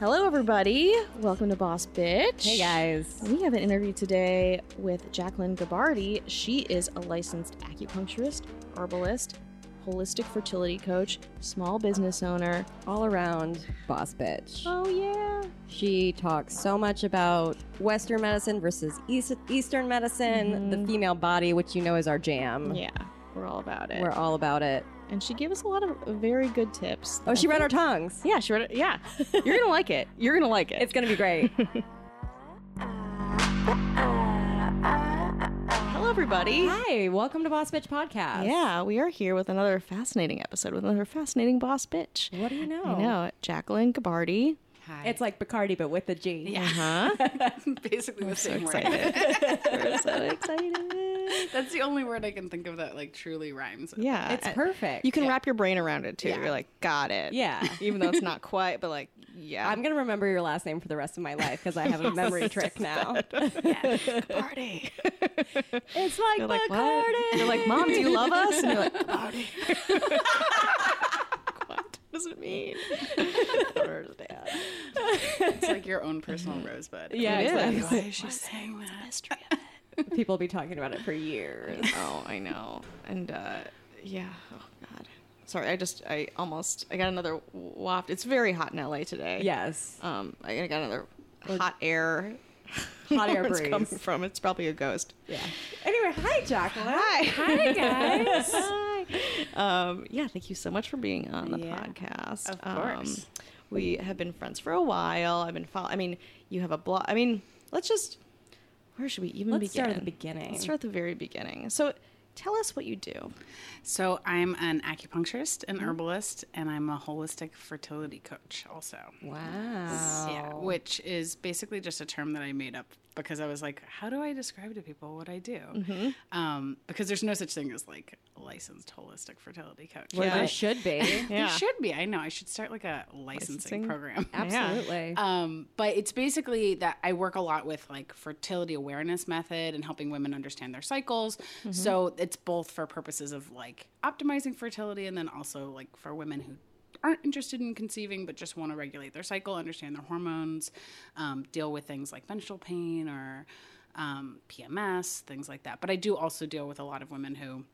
Hello, everybody. Welcome to Boss Bitch. Hey guys. We have an interview today with Jacqueline Gabardi. She is a licensed acupuncturist, herbalist, holistic fertility coach, small business owner. All around boss bitch. Oh, yeah. She talks so much about Western medicine versus East- Eastern medicine, the mm-hmm. female body, which you know is our jam. Yeah, we're all about it. We're all about it. And she gave us a lot of very good tips. Oh, she read our tongues. Yeah, she read it. Yeah. You're going to like it. You're going to like it. It's gonna be great. Hello, everybody. Hi, welcome to Boss Bitch Podcast. Yeah, we are here with another fascinating episode with another fascinating boss bitch. What do you know? I know, Jacqueline Gabardi. Hi. It's like Bacardi, but with a G. yeah, Huh? basically the same word. We're so excited. That's the only word I can think of that like truly rhymes. with. Yeah, It's perfect. You can wrap your brain around it too. Yeah. You're like, got it. Yeah. even though it's not quite, but like, yeah. I'm gonna remember your last name for the rest of my life because I have a memory trick now. party. It's like You're like, Bacardi. what? You're like, mom, do you love us? And you're like, party. What does it mean? I don't understand. It's like your own personal rosebud. Yeah, It is. exactly. Why is she saying that? Mystery of it. People will be talking about it for years. Oh, I know. And uh, yeah, oh god. Sorry, I just I almost I got another waft. It's very hot in LA today. Yes. Um, I got another hot air. Hot air breeze. coming from. It's probably a ghost. Yeah. Anyway, hi, Jacqueline. Hi. Hi, guys. Hi. Um, yeah, thank you so much for being on the Yeah, podcast. of course. Um, we have been friends for a while. I've been follow. I mean, you have a blog. I mean, let's just. Where should we even Let's begin? start at the beginning. Let's start at the very beginning. So, tell us what you do. So I'm an acupuncturist, an herbalist, and I'm a holistic fertility coach also. Wow. Yeah, which is basically just a term that I made up because I was like, how do I describe to people what I do? Um, because there's no such thing as like a licensed holistic fertility coach. Where Yeah. there should be. Yeah. There should be. I know. I should start like a licensing, Licensing? program. Absolutely. Um, but it's basically that I work a lot with like fertility awareness method and helping women understand their cycles. So it's both for purposes of like optimizing fertility and then also like for women who aren't interested in conceiving but just want to regulate their cycle, understand their hormones, um, deal with things like menstrual pain or um, PMS, things like that. But I do also deal with a lot of women who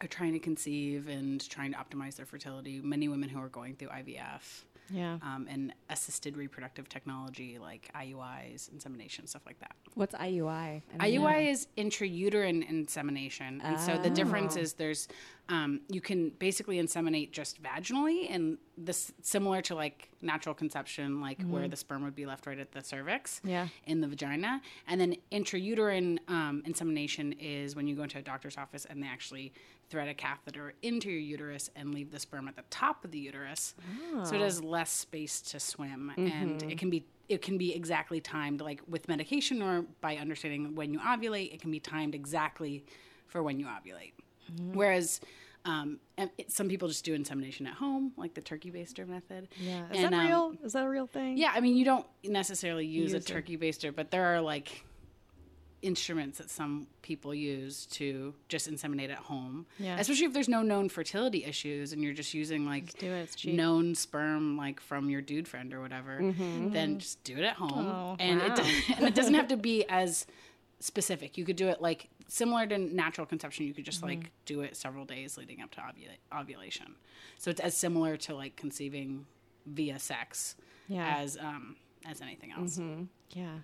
are trying to conceive and trying to optimize their fertility. Many women who are going through IVF Yeah. um, and assisted reproductive technology like IUIs, insemination, stuff like that. What's IUI? IUI is intrauterine insemination, and so the difference is there's um, you can basically inseminate just vaginally, and this similar to like natural conception, like where the sperm would be left right at the cervix, Yeah. in the vagina, and then intrauterine um, insemination is when you go into a doctor's office and they actually thread a catheter into your uterus and leave the sperm at the top of the uterus, so it has less space to swim, and it can be it can be exactly timed like with medication or by understanding when you ovulate it can be timed exactly for when you ovulate whereas um, it- some people just do insemination at home like the turkey baster method yeah. Is And, that um, real? Is that a real thing? yeah i mean you don't necessarily use, Use a it. turkey baster but there are like instruments that some people use to just inseminate at home Yeah. especially if there's no known fertility issues and you're just using like it, known sperm like from your dude friend or whatever then just do it at home Oh, and, wow. it, and it doesn't have to be as specific you could do it like similar to natural conception you could just Mm-hmm. like do it several days leading up to ovula- ovulation so it's as similar to like conceiving via sex Yeah. as um as anything else Yeah.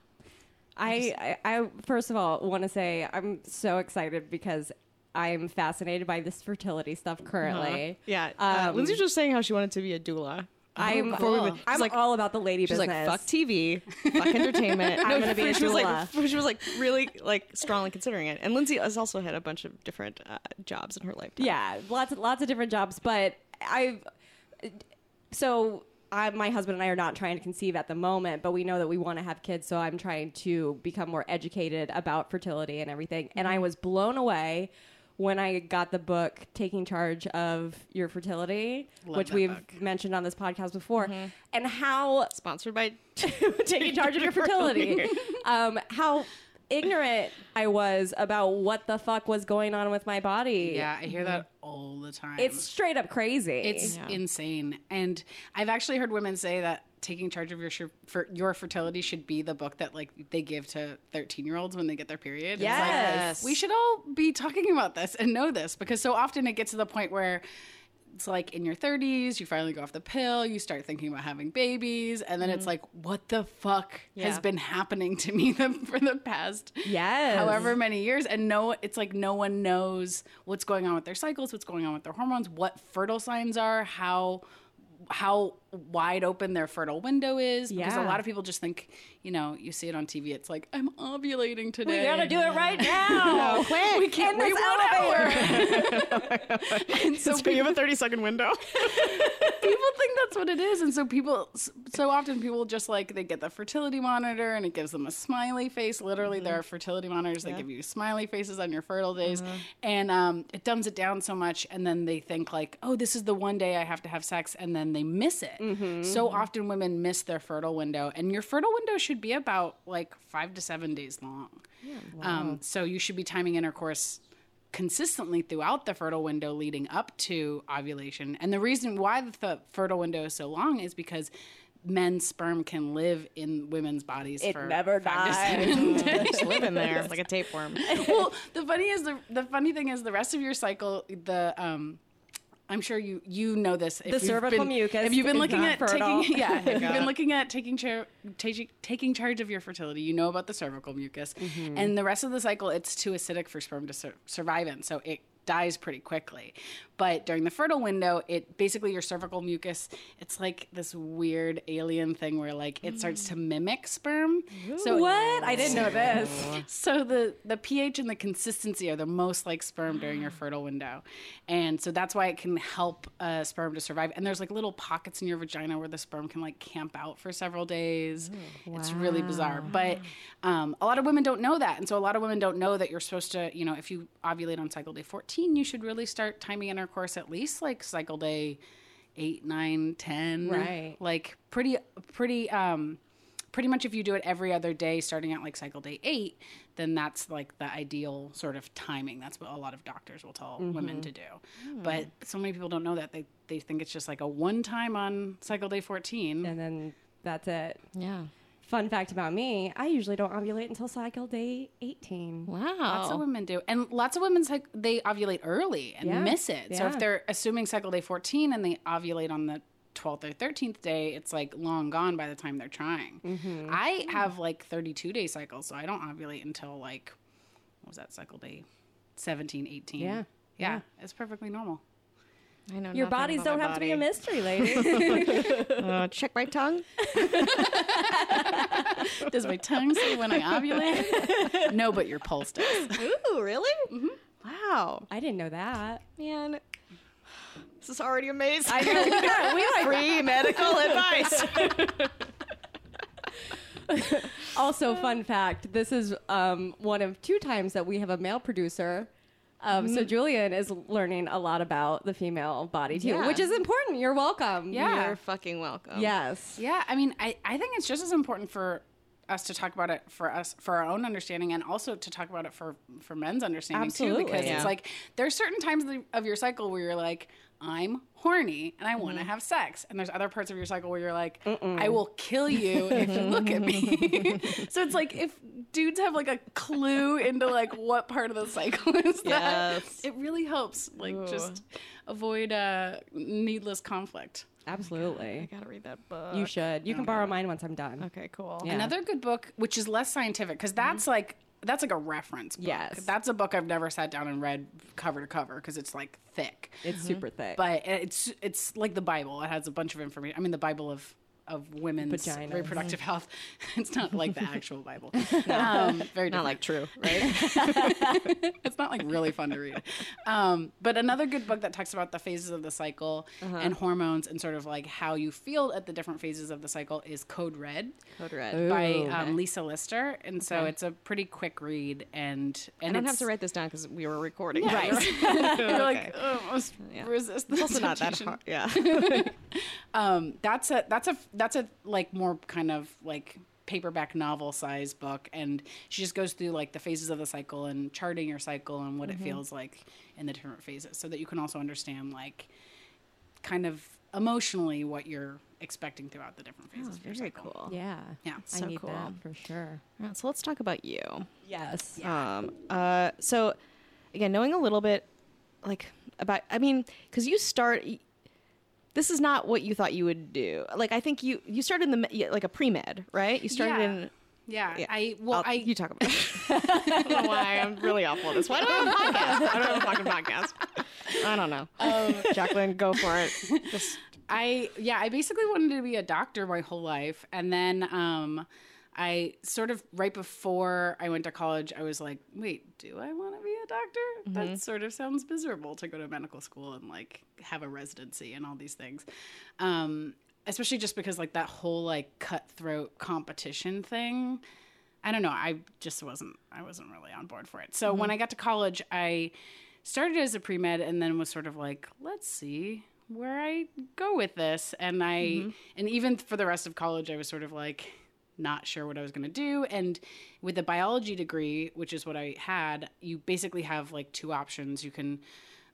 I, I, I first of all want to say I'm so excited because I'm fascinated by this fertility stuff currently. Uh-huh. Yeah. Uh, Um, Lindsay was just saying how she wanted to be a doula. I'm, Before we I'm like- all about the lady She's business. like, fuck TV, fuck entertainment. I'm gonna be a she was like, doula. she was like really like strongly considering it. And Lindsay has also had a bunch of different uh, jobs in her lifetime. Yeah, lots of lots of different jobs, but I've so I, my husband and I are not trying to conceive at the moment, but we know that we want to have kids, so I'm trying to become more educated about fertility and everything. And I was blown away when I got the book Taking Charge of Your Fertility, Love which we've book. mentioned on this podcast before, and how Sponsored by taking charge of your fertility. um, how ignorant I was about what the fuck was going on with my body. Yeah, I hear that mm-hmm. all the time. It's straight up crazy. It's Yeah. insane. And I've actually heard women say that taking charge of your sh- for your fertility should be the book that like they give to 13 year olds when they get their period. It's like, Yes. we should all be talking about this and know this because so often it gets to the point where it's like in your 30s, you finally go off the pill, you start thinking about having babies, and then it's mm-hmm. like, what the fuck has been happening to me the, for the past Yes. however many years? And no, it's like no one knows what's going on with their cycles, what's going on with their hormones, what fertile signs are, how how wide open their fertile window is because a lot of people just think you know you see it on tv it's like i'm ovulating today. we gotta do it right now. quick. we can't In wait this one elevator. hour and so So you have a 30 second window. people think that's what it is and so people so often people just like they get the fertility monitor and it gives them a smiley face literally there are fertility monitors that give you smiley faces on your fertile days and um, it dumbs it down so much and then they think like oh this is the one day i have to have sex and then they miss it so often women miss their fertile window and your fertile window should be about like five to seven days long um, so you should be timing intercourse consistently throughout the fertile window leading up to ovulation. And the reason why the fertile window is so long is because men's sperm can live in women's bodies It for never five to dies. seven days. Just live in there. It's like a tapeworm. well, the funny is the the funny thing is the rest of your cycle the um I'm sure you you know this. If The you've cervical been, mucus If you've been is looking at fertile. taking, yeah, if you've been looking at taking char- taking taking charge of your fertility, you know about the cervical mucus, Mm-hmm. and the rest of the cycle, it's too acidic for sperm to sur- survive in, so it dies pretty quickly. But during the fertile window, it basically your cervical mucus, it's like this weird alien thing where like it starts to mimic sperm. So what? I didn't know this. so the the pH and the consistency are the most like sperm during your fertile window, and so that's why it can help uh, sperm to survive. And there's like little pockets in your vagina where the sperm can like camp out for several days. It's really bizarre, but um, a lot of women don't know that, and so a lot of women don't know that you're supposed to, you know, if you ovulate on cycle day 14, you should really start timing intercourse at least like cycle day eight, nine, ten, Right. Like pretty, pretty. um pretty much if you do it every other day starting at like cycle day eight then that's like the ideal sort of timing that's what a lot of doctors will tell women to do but so many people don't know that they, they think it's just like a one time on cycle day 14 And then that's it. Yeah. Fun fact about me, I usually don't ovulate until cycle day 18. Wow. Lots of women do, and lots of women cyc- they ovulate early and Yeah. miss it. So if they're assuming cycle day fourteen and they ovulate on the twelfth or thirteenth day, it's like long gone by the time they're trying. Mm-hmm. I have like thirty-two day cycles, so I don't ovulate until like what was that cycle day 17, 18. Yeah. yeah, it's perfectly normal. I know Your bodies don't my have to be a mystery, lady. Uh, check my tongue. Does my tongue say when I ovulate? no, but your pulse does. Ooh, really? Wow. I didn't know that. Man, this is already amazing. I know. Yeah, we like Free medical advice. Also, fun fact: this is um, one of two times that we have a male producer. Um, Mm-hmm. So Julian is learning a lot about the female body too, Yeah. which is important. You're welcome. Yeah. You're fucking welcome. Yes. Yeah, I mean, I, I think it's just as important for us to talk about it for us for our own understanding and also to talk about it for for men's understanding Absolutely. too because Yeah. it's like there's certain times of the- of your cycle where you're like I'm horny and I want to Mm-hmm. have sex and there's other parts of your cycle where you're like I will kill you if you look at me. so it's like if dudes have like a clue into like what part of the cycle is that Yes. it really helps like Ooh. just avoid uh needless conflict. Absolutely. I gotta read that book. You should. You can borrow mine once I'm done. Okay, cool. Yeah. Another good book, which is less scientific, because that's like that's like a reference book. Yes. that's a book I've never sat down and read cover to cover because it's like thick. It's mm-hmm. super thick. But it's it's like the Bible. It has a bunch of information. I mean, the Bible of of women's Vaginas. reproductive health. It's not like the actual Bible. um, very Not different. like true, right? it's not like really fun to read. Um, but another good book that talks about the phases of the cycle Uh-huh. and hormones and sort of like how you feel at the different phases of the cycle is Code Red Code red. Ooh. by Okay. um, Lisa Lister, and so Okay. it's a pretty quick read. And I and don't have to write this down because we were recording. Right. You're You're like oh, I must Yeah. resist. This also not that hard. Yeah. Um, that's a that's a that's a like more kind of like paperback novel size book and she just goes through like the phases of the cycle and charting your cycle and what it feels like in the different phases so that you can also understand like kind of emotionally what you're expecting throughout the different phases of your Very cycle. cool. Yeah. Yeah. I So need cool. that for sure. Yeah, so let's talk about you. Yes. Um, uh, so again, knowing a little bit, like about, I mean, because you start. This is not what you thought you would do. Like I think you you started in the like a pre med, right? You started Yeah. in. Yeah, Yeah. I well, I'll- I you talk about. It. I don't know why I'm really awful at this. Why do I have a podcast? I don't have a fucking podcast. I don't know. Jacqueline, go for it. Just I yeah, I basically wanted to be a doctor my whole life, and then um, I sort of right before I went to college, I was like, wait, do I want to be a doctor? Mm-hmm. That sort of sounds miserable to go to medical school and like have a residency and all these things. Um, especially just because like that whole like cutthroat competition thing. I don't know. I just wasn't. I wasn't really on board for it. So when mm-hmm. I got to college, I started as a pre med and then was sort of like, let's see where I go with this. And I mm-hmm. and even for the rest of college, I was sort of like not sure what I was going to do. And with a biology degree, which is what I had, you basically have like two options. You can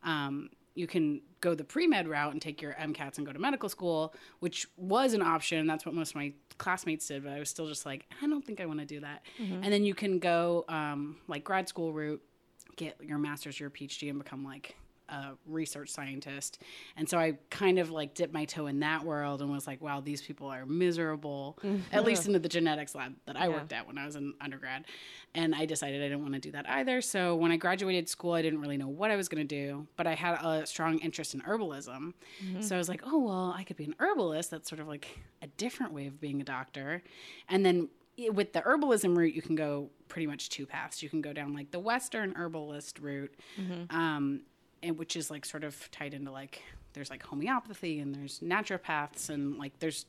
um, you can go the pre med route and take your MCATs and go to medical school, which was an option. That's what most of my classmates did, but I was still just like, I don't think I want to do that. And then you can go um, like grad school route, get your master's, your PhD, and become like a research scientist. And so I kind of like dipped my toe in that world and was like, wow, these people are miserable, mm-hmm. at least into the genetics lab that I worked at when I was in undergrad. And I decided I didn't want to do that either. So when I graduated school, I didn't really know what I was going to do, but I had a strong interest in herbalism. Mm-hmm. So I was like, oh, well, I could be an herbalist. That's sort of like a different way of being a doctor. And then with the herbalism route, you can go pretty much two paths. You can go down like the Western herbalist route, mm-hmm. um, and which is like sort of tied into like there's like homeopathy and there's naturopaths and like there's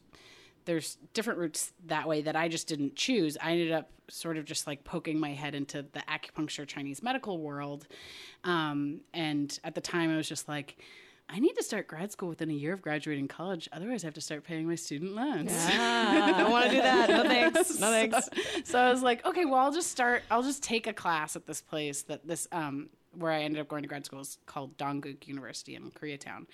there's different routes that way that I just didn't choose. I ended up sort of just like poking my head into the acupuncture Chinese medical world, um, and at the time I was just like. I need to start grad school within a year of graduating college. Otherwise, I have to start paying my student loans. I don't want to do that. No thanks. No thanks. so I was like, okay, well, I'll just start. I'll just take a class at this place that this um where I ended up going to grad school is called Dongguk University in Koreatown,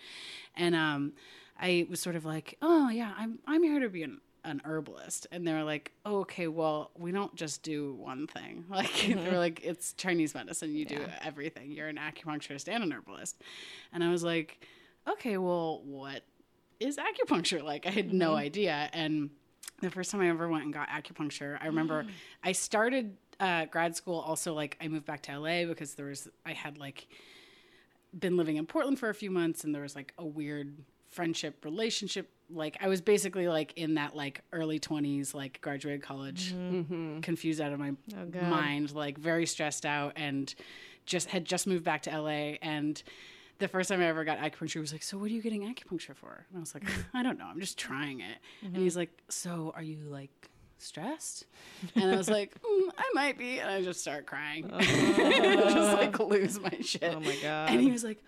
and um I was sort of like, oh yeah, I'm I'm here to be an an herbalist. And they were like oh, okay well we don't just do one thing. Like they were mm-hmm. like it's chinese medicine. You do everything. You're an acupuncturist and an herbalist. And i was like okay well what is acupuncture? Like i had no mm-hmm. idea. And the first time I ever went and got acupuncture, I remember mm. I started uh, grad school. Also, like I moved back to LA because there was I had like been living in Portland for a few months, and there was like a weird friendship relationship. Like I was basically like in that like early twenties, like graduated college, confused out of my God. mind, like very stressed out, and just had just moved back to LA and the first time I ever got acupuncture, was like, "So what are you getting acupuncture for?" And I was like, "I don't know. I'm just trying it." And he's like, "So are you like stressed?" And I was like, mm, "I might be." And I just start crying, just like lose my shit. Oh my God. And he was like,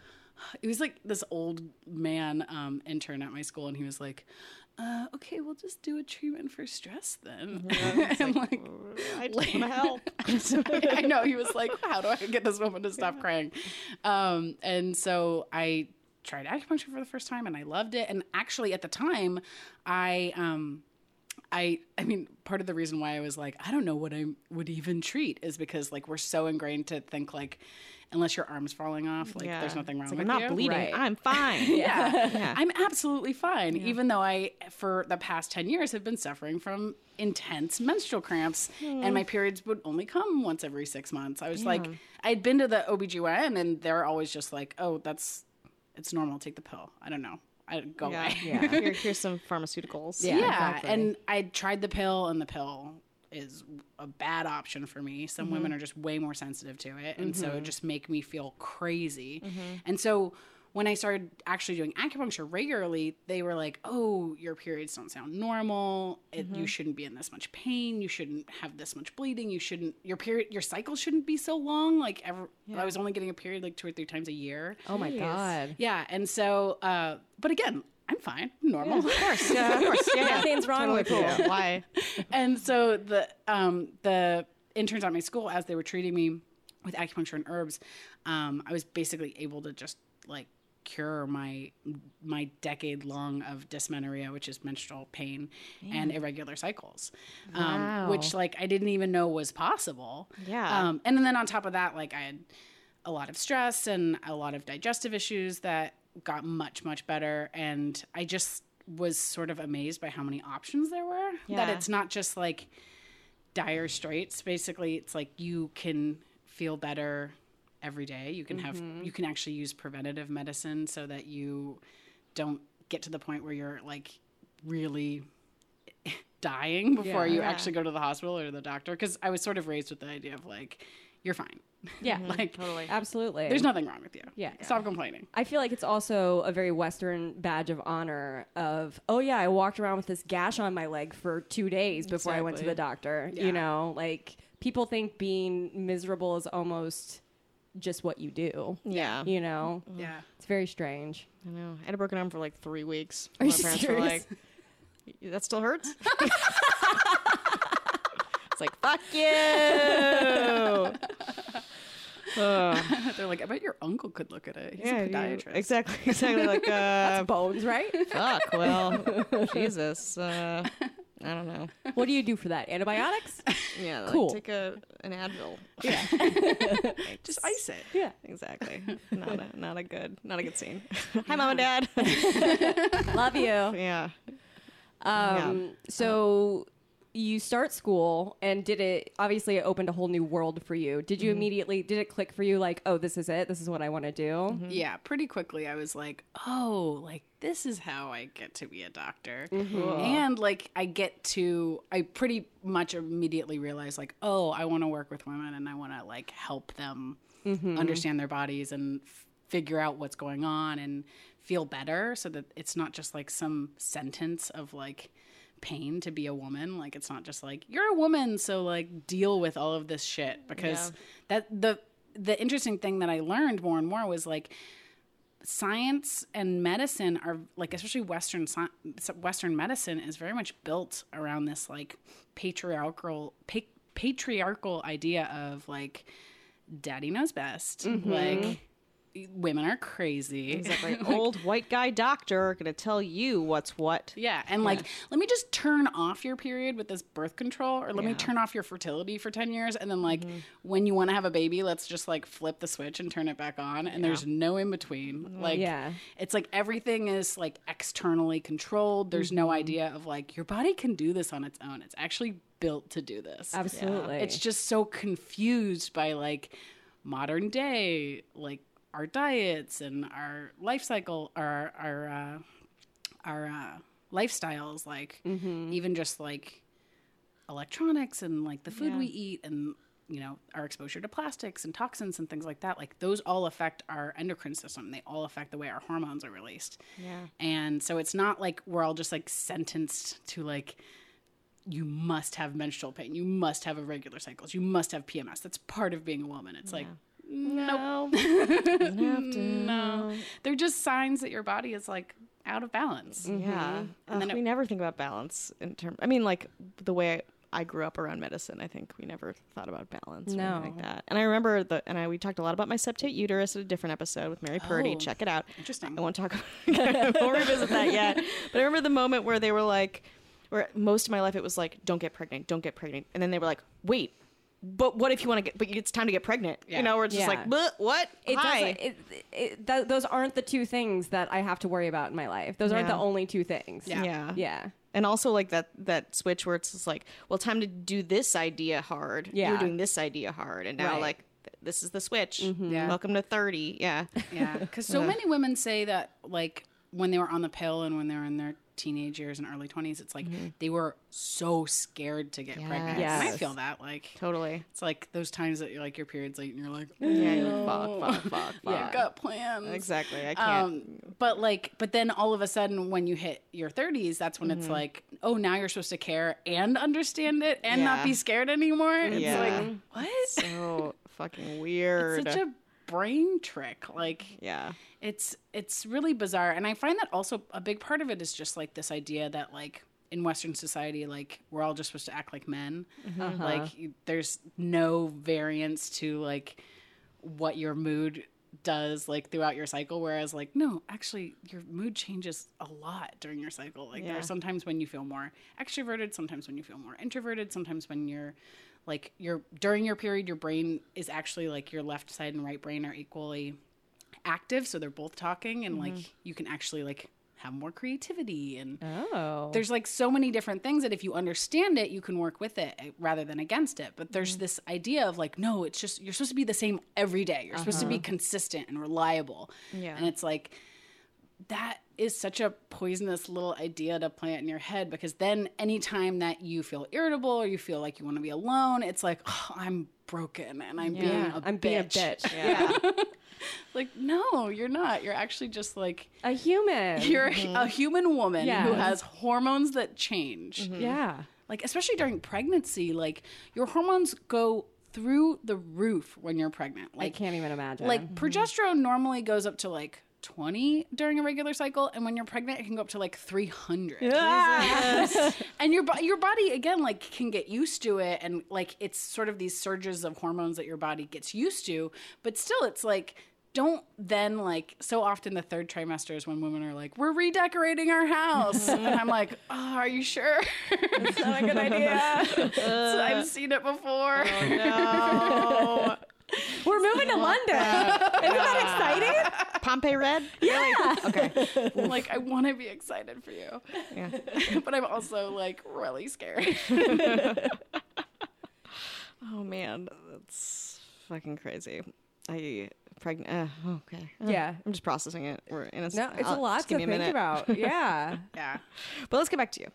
"It was like this old man um, intern at my school, and he was like." Uh, okay, we'll just do a treatment for stress then. and like, I just want to help. I know he was like, "How do I get this woman to stop crying?" Um, and so I tried acupuncture for the first time, and I loved it. And actually, at the time, I, um, I, I mean, part of the reason why I was like, I don't know what I would even treat is because like we're so ingrained to think like, unless your arm's falling off, like there's nothing wrong It's like, with I'm not you. bleeding. Right. I'm fine. Yeah. Yeah. I'm absolutely fine, even though I, for the past 10 years, have been suffering from intense menstrual cramps and my hmm. periods would only come once every six months. I was like, I'd been to the OBGYN and they're always just like, oh, that's, it's normal. Take the pill. I don't know. I go Yeah. away. yeah. Here, here's some pharmaceuticals. Yeah. Yeah, exactly. and I tried the pill, and the pill is a bad option for me. Some mm-hmm. women are just way more sensitive to it, and so it mm-hmm. just make me feel crazy. Mm-hmm. And so when I started actually doing acupuncture regularly, they were like, "Oh, your periods don't sound normal. It, You shouldn't be in this much pain. You shouldn't have this much bleeding. You shouldn't your period your cycle shouldn't be so long. Like ever, I was only getting a period like two or three times a year. Oh my god. Yeah, and so, uh, but again, I'm fine, normal. Of course. Yeah. Of course. Yeah. Nothing's wrong Totally with cool. you. Why? and so the um, the interns at my school, as they were treating me with acupuncture and herbs, um, I was basically able to just like cure my my decade long of dysmenorrhea, which is menstrual pain and irregular cycles, Wow. um, which like I didn't even know was possible. Yeah. Um, and then on top of that, like I had a lot of stress and a lot of digestive issues that got much much better, and I just was sort of amazed by how many options there were. That it's not just like dire straits. Basically, it's like you can feel better every day. You can have Mm-hmm. you can actually use preventative medicine so that you don't get to the point where you're like really dying before Yeah. you Yeah. actually go to the hospital or the doctor because I was sort of raised with the idea of like you're fine. Yeah, like Totally. absolutely. there's nothing wrong with you. Yeah. Stop complaining. I feel like it's also a very Western badge of honor of, oh yeah, I walked around with this gash on my leg for two days before I went to the doctor. Yeah. You know, like people think being miserable is almost just what you do. Yeah. You know, Yeah. it's very strange. I know. I had a broken arm for like three weeks. Are My you parents were like, "That still hurts." it's like fuck you. Ugh. They're like, I bet your uncle could look at it. He's yeah, a you- podiatrist. exactly, exactly. Like, uh, Bones, right? fuck. Well, Jesus. Uh, I don't know. what do you do for that? Antibiotics? Yeah, like, Cool. take a an Advil. Yeah. Just ice it. yeah. Exactly. Not a not a good not a good scene. Hi, mom and dad. Love you. yeah. Um, So you start school, and did it obviously it opened a whole new world for you? Did you immediately did it click for you? Like, oh, this is it. This is what I want to do. Yeah, pretty quickly I was like, oh, like this is how I get to be a doctor. Mm-hmm. And like I get to I pretty much immediately realize like, oh, I want to work with women and I want to like help them mm-hmm. understand their bodies and f- figure out what's going on and feel better so that it's not just like some sentence of like pain to be a woman. Like it's not just like you're a woman so like deal with all of this shit. Because that the the interesting thing that I learned more and more was like science and medicine are like especially western western medicine is very much built around this like patriarchal pa- patriarchal idea of like daddy knows best. Mm-hmm. Like women are crazy. Exactly. Old white guy doctor gonna tell you what's what. yeah and like let me just turn off your period with this birth control or let me turn off your fertility for 10 years and then like mm-hmm. when you want to have a baby let's just like flip the switch and turn it back on and there's no in between. Mm, like Yeah. it's like everything is like externally controlled. There's no mm-hmm. idea of like your body can do this on its own. It's actually built to do this. Absolutely. it's just so confused by like modern day like our diets and our life cycle our our uh our uh lifestyles like even just like electronics and like the food we eat and you know our exposure to plastics and toxins and things like that like those all affect our endocrine system. They all affect the way our hormones are released. Yeah. and so it's not like we're all just like sentenced to like you must have menstrual pain you must have irregular cycles you must have pms that's part of being a woman. It's like No. Doesn't have to. no they're just signs that your body is like out of balance Yeah. Mm-hmm. And then it- we never think about balance in terms, I mean, like the way I grew up around medicine, I think we never thought about balance or No. anything like that. And I remember the and I we talked a lot about my septate uterus at a different episode with Mary Purdy. Oh. Check it out. Interesting. I won't talk. about I won't revisit that yet. But I remember the moment where they were like, where most of my life it was like, don't get pregnant, don't get pregnant, and then they were like, wait. But what if you want to get? But it's time to get pregnant. Yeah. You know, we're just Yeah. like, "But what? it Hi." doesn't. It, it, th- those aren't the two things that I have to worry about in my life. Those aren't Yeah. the only two things. Yeah. yeah. Yeah. And also like that that switch where it's just like, well, time to do this idea hard. Yeah. You're doing this idea hard, and now Right. Mm-hmm. like th- this is the switch. Yeah. Welcome to thirty. Yeah. Yeah, because so many women say that like when they were on the pill and when they were in their teenage years and early twenties, it's like they were so scared to get pregnant. And I Mm-hmm. Feel that like Totally. it's like those times that you're like your period's late and you're like, Yeah. You're like, fuck. Fuck. Fuck. I've got plans. Exactly. I can't. Um, but like, but then all of a sudden, when you hit your 30s, that's when Mm-hmm. it's like, oh, now you're supposed to care and understand it and not be scared anymore. It's Yeah. like, what? so fucking weird. It's such a brain trick. Like, yeah. it's it's really bizarre and i find that also a big part of it is just like this idea that like in Western society, like we're all just supposed to act like men. Uh-huh. Like there's no variance to like what your mood does like throughout your cycle whereas like no actually your mood changes a lot during your cycle like Yeah. are sometimes when you feel more extroverted sometimes when you feel more introverted sometimes when you're like your during your period your brain is actually like your left side and right brain are equally active so they're both talking and like mm-hmm. you can actually like have more creativity and Oh. there's like so many different things that if you understand it you can work with it eh, rather than against it. But there's mm-hmm. this idea of like no it's just you're supposed to be the same every day. You're supposed to be uh-huh. consistent and reliable. Yeah. and it's like that is such a poisonous little idea to plant in your head because then anytime that you feel irritable or you feel like you want to be alone it's like oh, i'm broken and i'm being yeah. a I'm bitch. being a bitch. Yeah. like no you're not you're actually just like a human. you're mm-hmm. a human woman who has hormones that change mm-hmm. yeah. like especially during pregnancy like your hormones go through the roof when you're pregnant Like, I can't even imagine. like mm-hmm. progesterone normally goes up to like 20 during a regular cycle and when you're pregnant it can go up to like 300 and your your body again like can get used to it and like it's sort of these surges of hormones that your body gets used to but still it's like don't then like so often the third trimester is when women are like we're redecorating our house and i'm like oh are you sure That's not a good idea. So i've seen it before oh, No. We're moving to London. Isn't that exciting? Pompeii Red? Yeah. Okay. like i want to be excited for you Yeah. but i'm also like really scared Oh man, that's fucking crazy. I pregnant. Uh, okay. Uh, Yeah. I'm just processing it. We're in a. No, it's I'll- a lot to give me a think minute. about. Yeah. yeah But let's get back to you.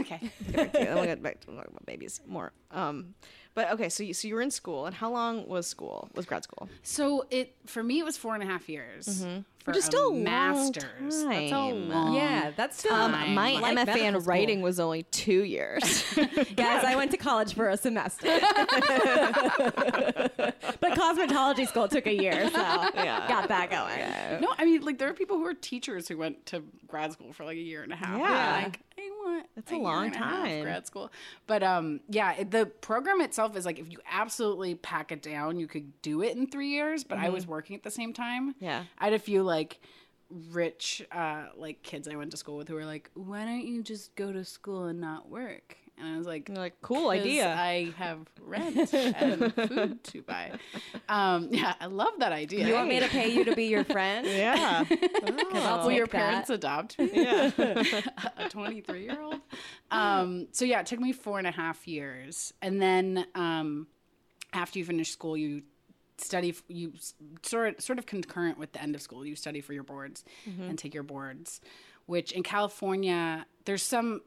okay Get back to you. Then we'll get back to talk about babies more. Um, but okay, so you, so you were in school, and how long was school? Was grad school? So it for me it was four and a half years, mm-hmm. For Mm-hmm. Which is still a long masters. That's a long Yeah, that's still Um, Fine. my like MFA in school. writing was only two years. Guys, I went to college for a semester. but cosmetology school took a year, so Yeah. got that going. No, I mean like there are people who are teachers who went to grad school for like a year and a half. Yeah. Like I want That's a year long and half time. grad school. But um, yeah, it, the program itself is like if you absolutely pack it down, you could do it in three years. But I was working at the same time. Mm-hmm. Yeah. I had a few like rich uh like kids I went to school with who were like, why don't you just go to school and not work? And I was like, You're like, cool idea. I have rent and food to buy. Um, yeah, I love that idea. You want me to pay you to be your friend? yeah. I'll Will your that. parents adopt me? yeah. a 23 year old. Um, so yeah, it took me four and a half years, and then um, after you finish school, you study. You sort sort of concurrent with the end of school, you study for your boards and take your boards. Which in California, there's some.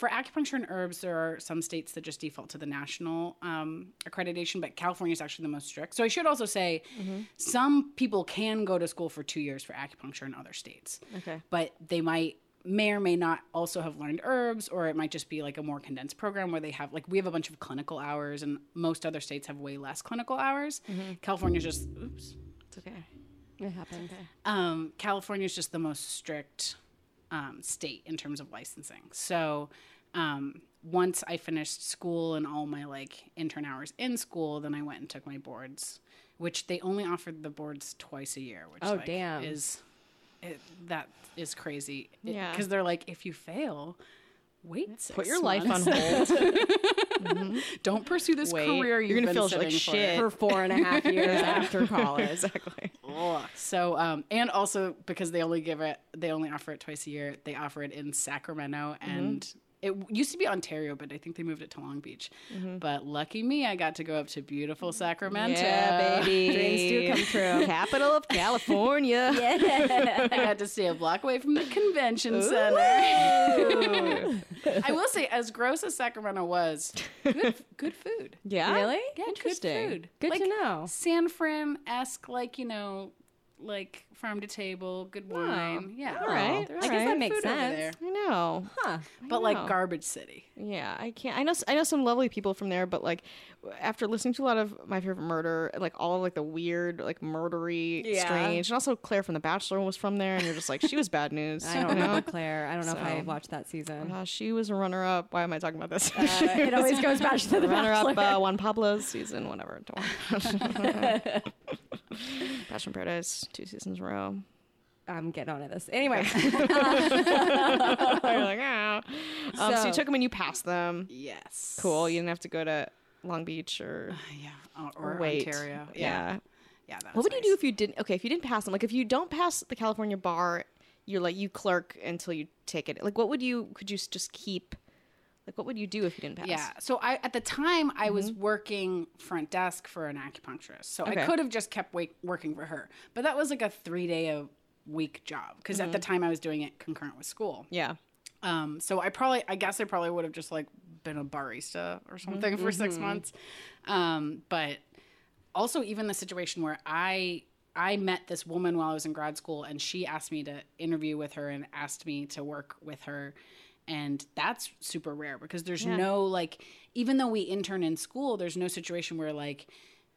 For acupuncture and herbs, there are some states that just default to the national um, accreditation, but California is actually the most strict. So I should also say, some people can go to school for two years for acupuncture in other states Okay. but they might may or may not also have learned herbs or it might just be like a more condensed program where they have like we have a bunch of clinical hours and most other states have way less clinical hours california's just oops It's okay. It happened. um, california's just the most strict um, state in terms of licensing so um, once i finished school and all my like intern hours in school then i went and took my boards which they only offered the boards twice a year which Oh, like, damn. is it, that is crazy Yeah. because they're like if you fail wait Put your life on hold. don't pursue this Wait. career You're gonna been feel like shit. for. For four and a half years after college. exactly. Ugh. So, um, and also because they only give it, they only offer it twice a year. They offer it in Sacramento, Mm-hmm. and it used to be Ontario, but I think they moved it to Long Beach. But lucky me, I got to go up to beautiful Sacramento. Mm-hmm. Yeah, baby. Dreams do come true. Capital of California. I got to stay a block away from the convention center. I will say, as gross as Sacramento was, good, good food. Yeah. Really? Yeah, Interesting. good food. Good like, to know. San Fran esque, like you know, like farm to table, good oh, wine. Yeah, all right. There's I guess that makes food over sense. there. I know. Huh. But know. like garbage city. Yeah, I can't. I know. I know some lovely people from there, but like after listening to a lot of my favorite murder like all of like the weird, like murdery, Yeah. strange, and also Clare from The Bachelor was from there, and you're just like, she was bad news. I don't know? Clare. I don't know if I watched that season. Uh, she was a runner up. Why am I talking about this? Uh, it always goes back to the runner up uh, Juan Pablo's season, whatever. Don't worry. Bachelor in Paradise, two seasons in a row. I'm getting on to this. Anyway, You're like, ah. Um, so, you took them and you passed them. Yes. Cool. You didn't have to go to Long Beach or, uh, Yeah. Or, or wait. Ontario. Yeah. Yeah. Yeah. What would you do if you didn't? Okay, if you didn't pass them, like if you don't pass the California bar, you're like you clerk until you take it. Like, what would you? Could you just keep? Like, what would you do if you didn't pass? Yeah. So I at the time I was mm-hmm. working front desk for an acupuncturist. So Okay. I could have just kept wait, working for her. But that was like a 3 day a week job because at the mm-hmm. time I was doing it concurrent with school. Yeah. Um so I probably I guess I probably would have just like been a barista or something for 6 months. Um but also even the situation where I I met this woman while I was in grad school and she asked me to interview with her and asked me to work with her and that's super rare because there's Yeah. no like even though we intern in school there's no situation where like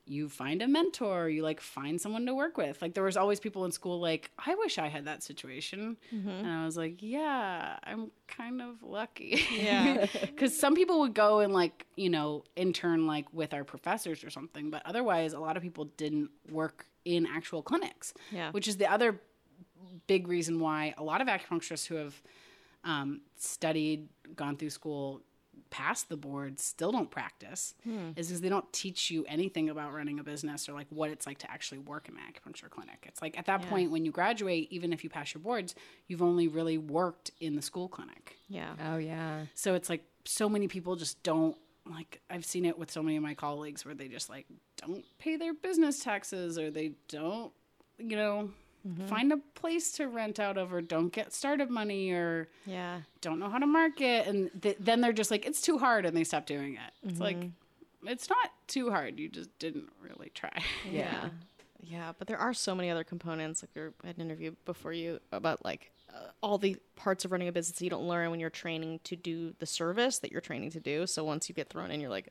you find a mentor you like find someone to work with like there was always people in school like i wish i had that situation and i was like yeah i'm kind of lucky Yeah. because some people would go and like you know intern like with our professors or something but otherwise a lot of people didn't work in actual clinics Yeah. which is the other big reason why a lot of acupuncturists who have um, studied gone through school passed the board still don't practice hmm. is because they don't teach you anything about running a business or like what it's like to actually work in an acupuncture clinic it's like at that point when you graduate even if you pass your boards you've only really worked in the school clinic Yeah. oh yeah. so it's like so many people just don't like I've seen it with so many of my colleagues where they just like don't pay their business taxes or they don't you know find a place to rent out of or don't get startup money or Yeah. don't know how to market and th- then they're just like it's too hard and they stop doing it. It's like it's not too hard. You just didn't really try. Yeah. Yeah, but there are so many other components. Like I had an interview before you about like uh, all the parts of running a business you don't learn when you're training to do the service that you're training to do. So once you get thrown in, you're like,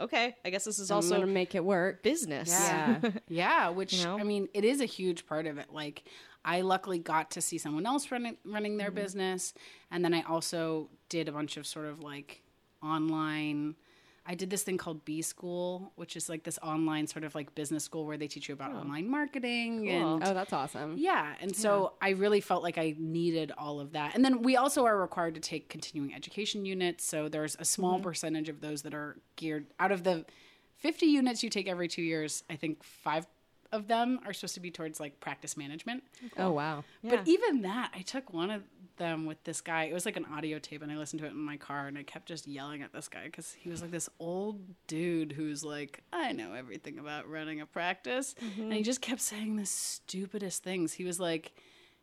okay, I guess this is I'm also gonna make it work. business. Yeah. Yeah, which You know? I mean, it is a huge part of it. Like, I luckily got to see someone else running running their mm-hmm. business, and then I also did a bunch of sort of like online. I did this thing called B School, which is like this online sort of like business school where they teach you about oh. online marketing and oh, that's awesome. yeah, and so I really felt like I needed all of that. And then we also are required to take continuing education units. So there's a small mm-hmm. percentage of those that are geared out of the 50 units you take every two years. I think five of them are supposed to be towards like practice management. Oh wow. Yeah. But even that, I took one of them with this guy. It was like an audio tape, and I listened to it in my car, and I kept just yelling at this guy because he was like this old dude who's like, I know everything about running a practice, and he mm-hmm. just kept saying the stupidest things. He was like,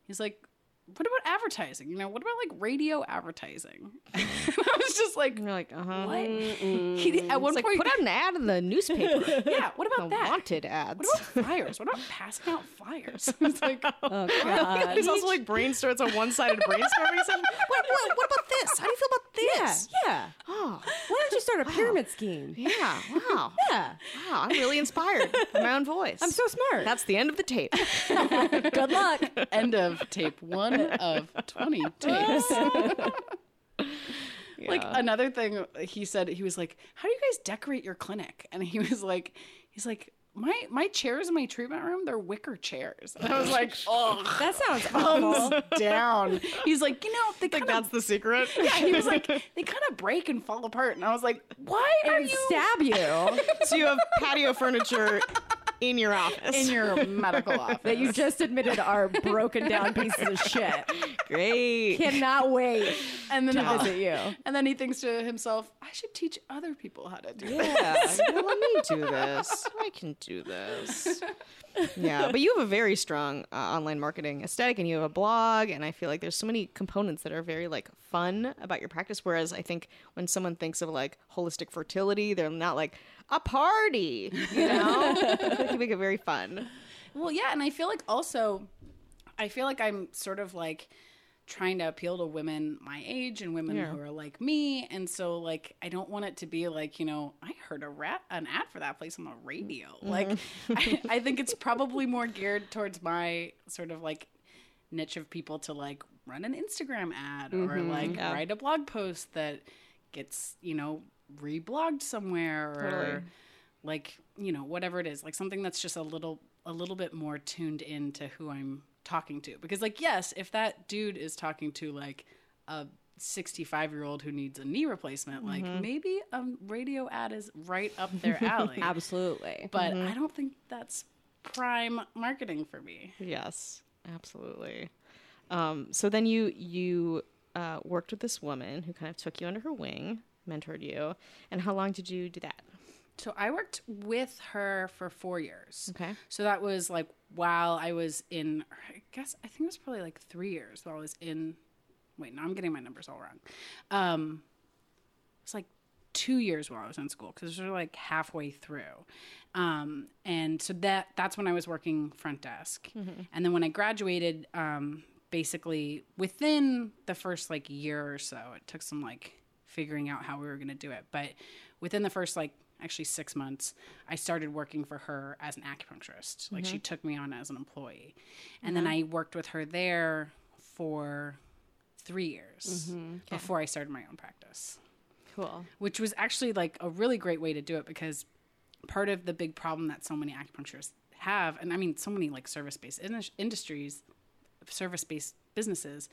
he's like. What about advertising? You know, what about like radio advertising? I was just like, you're like, uh huh. what? He, at one It's like point, put out an ad in the newspaper. yeah. What the about that? wanted ads. What about flyers? What about passing out flyers? It's like, Oh god. It's also like brain starts on one sided brainstorming. What, what, what about this? How do you feel about this? yeah. yeah. Oh, Why don't you start a pyramid scheme? yeah. Wow. Yeah. Wow. I'm really inspired by my own voice. I'm so smart. That's the end of the tape. good luck. end of tape one of 20 tapes. Like another thing he said, he was like, How do you guys decorate your clinic? And he was like, He's like, my my chairs in my treatment room, they're wicker chairs. And I was like, oh, That sounds thumbs down. He's like, you know, they Like kind of that's the secret. yeah. He was like, they kind of break and fall apart, and I was like, why are and you stab you so you have patio furniture in your office. in your medical office? that you just admitted are broken down pieces of shit. Great. Cannot wait and then to visit you. and then he thinks to himself, I should teach other people how to do this. Yeah, let me do this. I can do this. Yeah, but you have a very strong uh, online marketing aesthetic, and you have a blog, and I feel like there's so many components that are very like fun about your practice. Whereas I think when someone thinks of like holistic fertility, they're not like a party, you know. I feel like you make it very fun. Well, yeah, and I feel like also, I feel like I'm sort of like trying to appeal to women my age and women Yeah. who are like me, and so like I don't want it to be like you know I heard a rat an ad for that place on the radio. Mm-hmm. Like I, I think it's probably more geared towards my sort of like niche of people to like run an Instagram ad or like Mm-hmm. Yeah. write a blog post that gets you know reblogged somewhere or Totally. like you know whatever it is like something that's just a little a little bit more tuned into who i'm talking to because like yes if that dude is talking to like a 65 year old who needs a knee replacement like maybe a radio ad is right up their alley Absolutely. but i don't think that's prime marketing for me Yes, absolutely. Um, so then you you uh, worked with this woman who kind of took you under her wing, mentored you, and how long did you do that? so i worked with her for four years Okay. So that was like while I was in, I guess, I think it was probably like three years while I was in, wait, no, I'm getting my numbers all wrong. Um, it's like two years while I was in school because we were like halfway through. Um, and so that, that's when I was working front desk. And then when I graduated, um, basically within the first like year or so, it took some like figuring out how we were going to do it. But within the first like actually six months, I started working for her as an acupuncturist. Like she mm-hmm. took me on as an employee. And then mm-hmm. I worked with her there for three years mm-hmm. before I started my own practice, Cool. which was actually like a really great way to do it because part of the big problem that so many acupuncturists have, and I mean, so many like service based industries, service based businesses,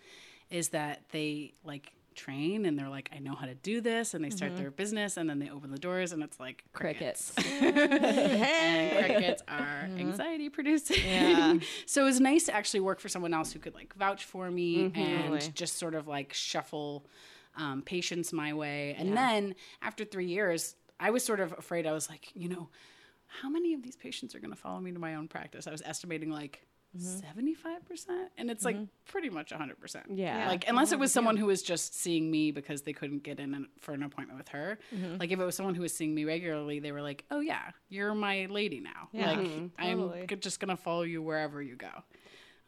is that they like train and they're like, I know how to do this, and they start mm-hmm. their business, and then they open the doors, and it's like crickets. Crickets. and crickets are mm-hmm. anxiety producing. Yeah. so it was nice to actually work for someone else who could like vouch for me mm-hmm. and Totally. just sort of like shuffle um, patients my way. And then after three years, I was sort of afraid. I was like, you know, how many of these patients are going to follow me to my own practice? I was estimating like. Mm-hmm. 75% and it's like mm-hmm. pretty much 100% Yeah. like unless it was someone who was just seeing me because they couldn't get in for an appointment with her. Mm-hmm. Like if it was someone who was seeing me regularly they were like oh yeah you're my lady now. Yeah. like i'm Totally. just gonna follow you wherever you go.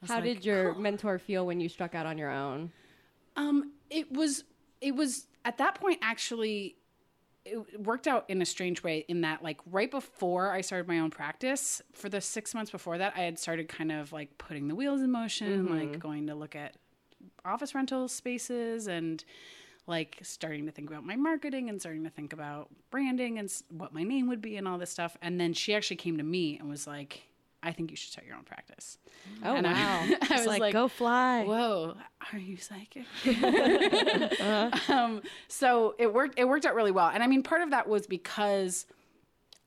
How like, did your mentor feel when you struck out on your own? um it was it was at that point actually it worked out in a strange way in that like right before I started my own practice for the 6 months before that I had started kind of like putting the wheels in motion mm-hmm. like going to look at office rental spaces and like starting to think about my marketing and starting to think about branding and what my name would be and all this stuff. And then she actually came to me and was like I think you should start your own practice. Oh And wow. I, It's was like, like, go fly. Whoa, are you psychic? um, so it worked. It worked out really well, and I mean, part of that was because,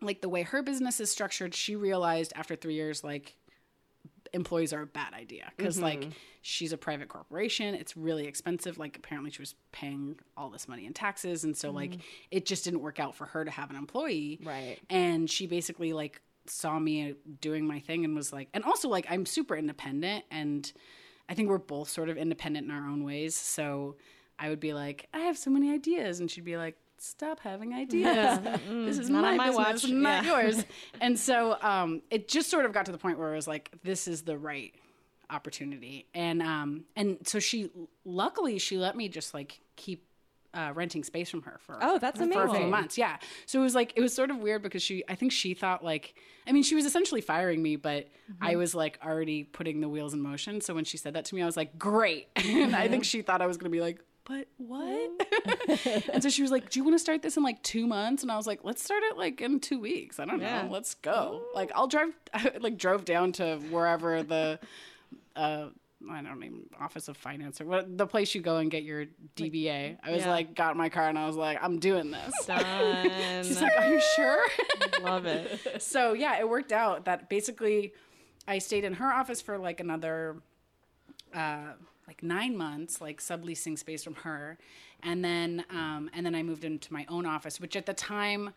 like, the way her business is structured, she realized after three years, like, employees are a bad idea because, like, she's a private corporation. It's really expensive. Like, apparently, she was paying all this money in taxes, and so like, it just didn't work out for her to have an employee. Right. And she basically like saw me doing my thing and was like, and also like I'm super independent and I think we're both sort of independent in our own ways. So I would be like, I have so many ideas, and she'd be like, Stop having ideas. this is not my my business, watch. not Yeah. yours. and so um, it just sort of got to the point where I was like, this is the right opportunity, and um, and so she luckily she let me just like keep. Uh, renting space from her for Oh, that's amazing for a few months yeah. So it was like it was sort of weird because she i think she thought like i mean she was essentially firing me but i was like already putting the wheels in motion. So when she said that to me i was like great. And i think she thought i was going to be like but what? And so she was like do you want to start this in like two months? And i was like let's start it like in two weeks. I don't Yeah. know let's go. Like i'll drive I like drove down to wherever the uh I don't even Office of Finance or what the place you go and get your DBA. I was Yeah. like, got my car and I was like, I'm doing this. Done. She's like, Are you sure? Love it. so yeah, it worked out that basically I stayed in her office for like another uh like nine months, like subleasing space from her. And then um and then I moved into my own office, which at the time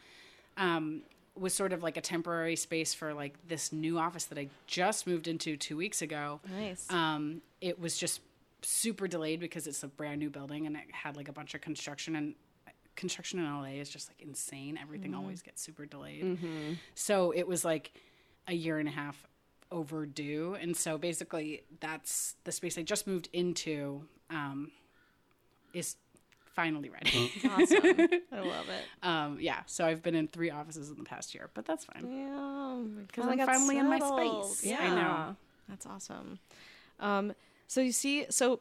um was sort of like a temporary space for like this new office that I just moved into two weeks ago. Nice. Um, it was just super delayed because it's a brand new building and it had like a bunch of construction and construction in LA is just like insane. Everything always gets super delayed. So it was like a year and a half overdue. And so basically, that's the space I just moved into um, is finally ready. Awesome. I love it. um, yeah, so I've been in three offices in the past year, but that's fine. Yeah, Because I'm finally in my space. Yeah, I know. That's awesome. Um, so you see, so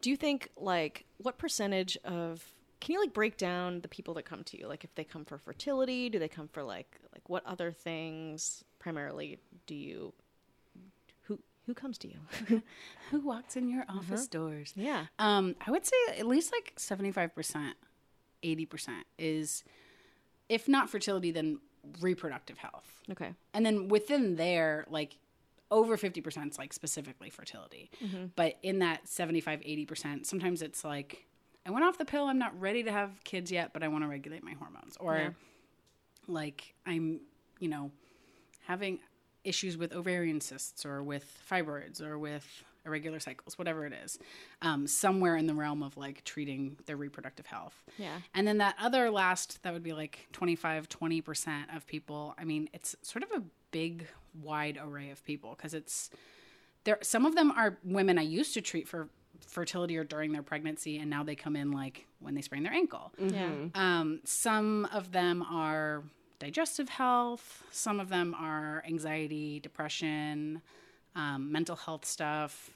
do you think like what percentage of can you like break down the people that come to you? Like if they come for fertility, do they come for like like what other things primarily do you who comes to you? Who walks in your office doors? yeah. Um, I would say at least like 75%, 80% is, if not fertility, then reproductive health. Okay. And then within there, like over 50% is like specifically fertility. But in that 75, 80%, sometimes it's like, I went off the pill. I'm not ready to have kids yet, but I want to regulate my hormones. Or Yeah. like I'm, you know, having issues with ovarian cysts or with fibroids or with irregular cycles, whatever it is, um, somewhere in the realm of like treating their reproductive health. Yeah. And then that other last, that would be like 25, 20% of people. I mean, it's sort of a big, wide array of people because it's there. Some of them are women I used to treat for fertility or during their pregnancy, and now they come in like when they sprain their ankle. Yeah. Um, some of them are digestive health. Some of them are anxiety, depression, um, mental health stuff,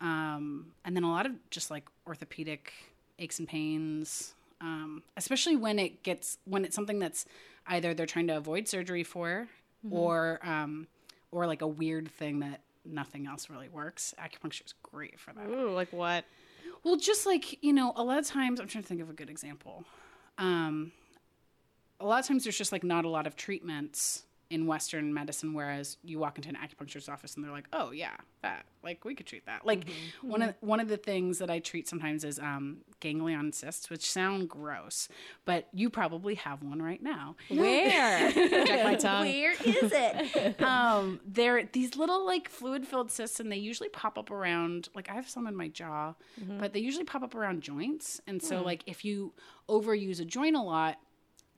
um, and then a lot of just like orthopedic aches and pains. Um, especially when it gets when it's something that's either they're trying to avoid surgery for, or um, or like a weird thing that nothing else really works. Acupuncture is great for that. Ooh, like what? Well, just like, you know, a lot of times, I'm trying to think of a good example. Um, a lot of times there's just like not a lot of treatments in Western medicine, whereas you walk into an acupuncturist office and they're like, oh, yeah, that, like, we could treat that. Like, one, of, one of the things that I treat sometimes is um, ganglion cysts, which sound gross, but you probably have one right now. Where? Check my tongue. Where is it? um, they're these little like fluid filled cysts, and they usually pop up around. Like I have some in my jaw, but they usually pop up around joints. And so, like if you overuse a joint a lot,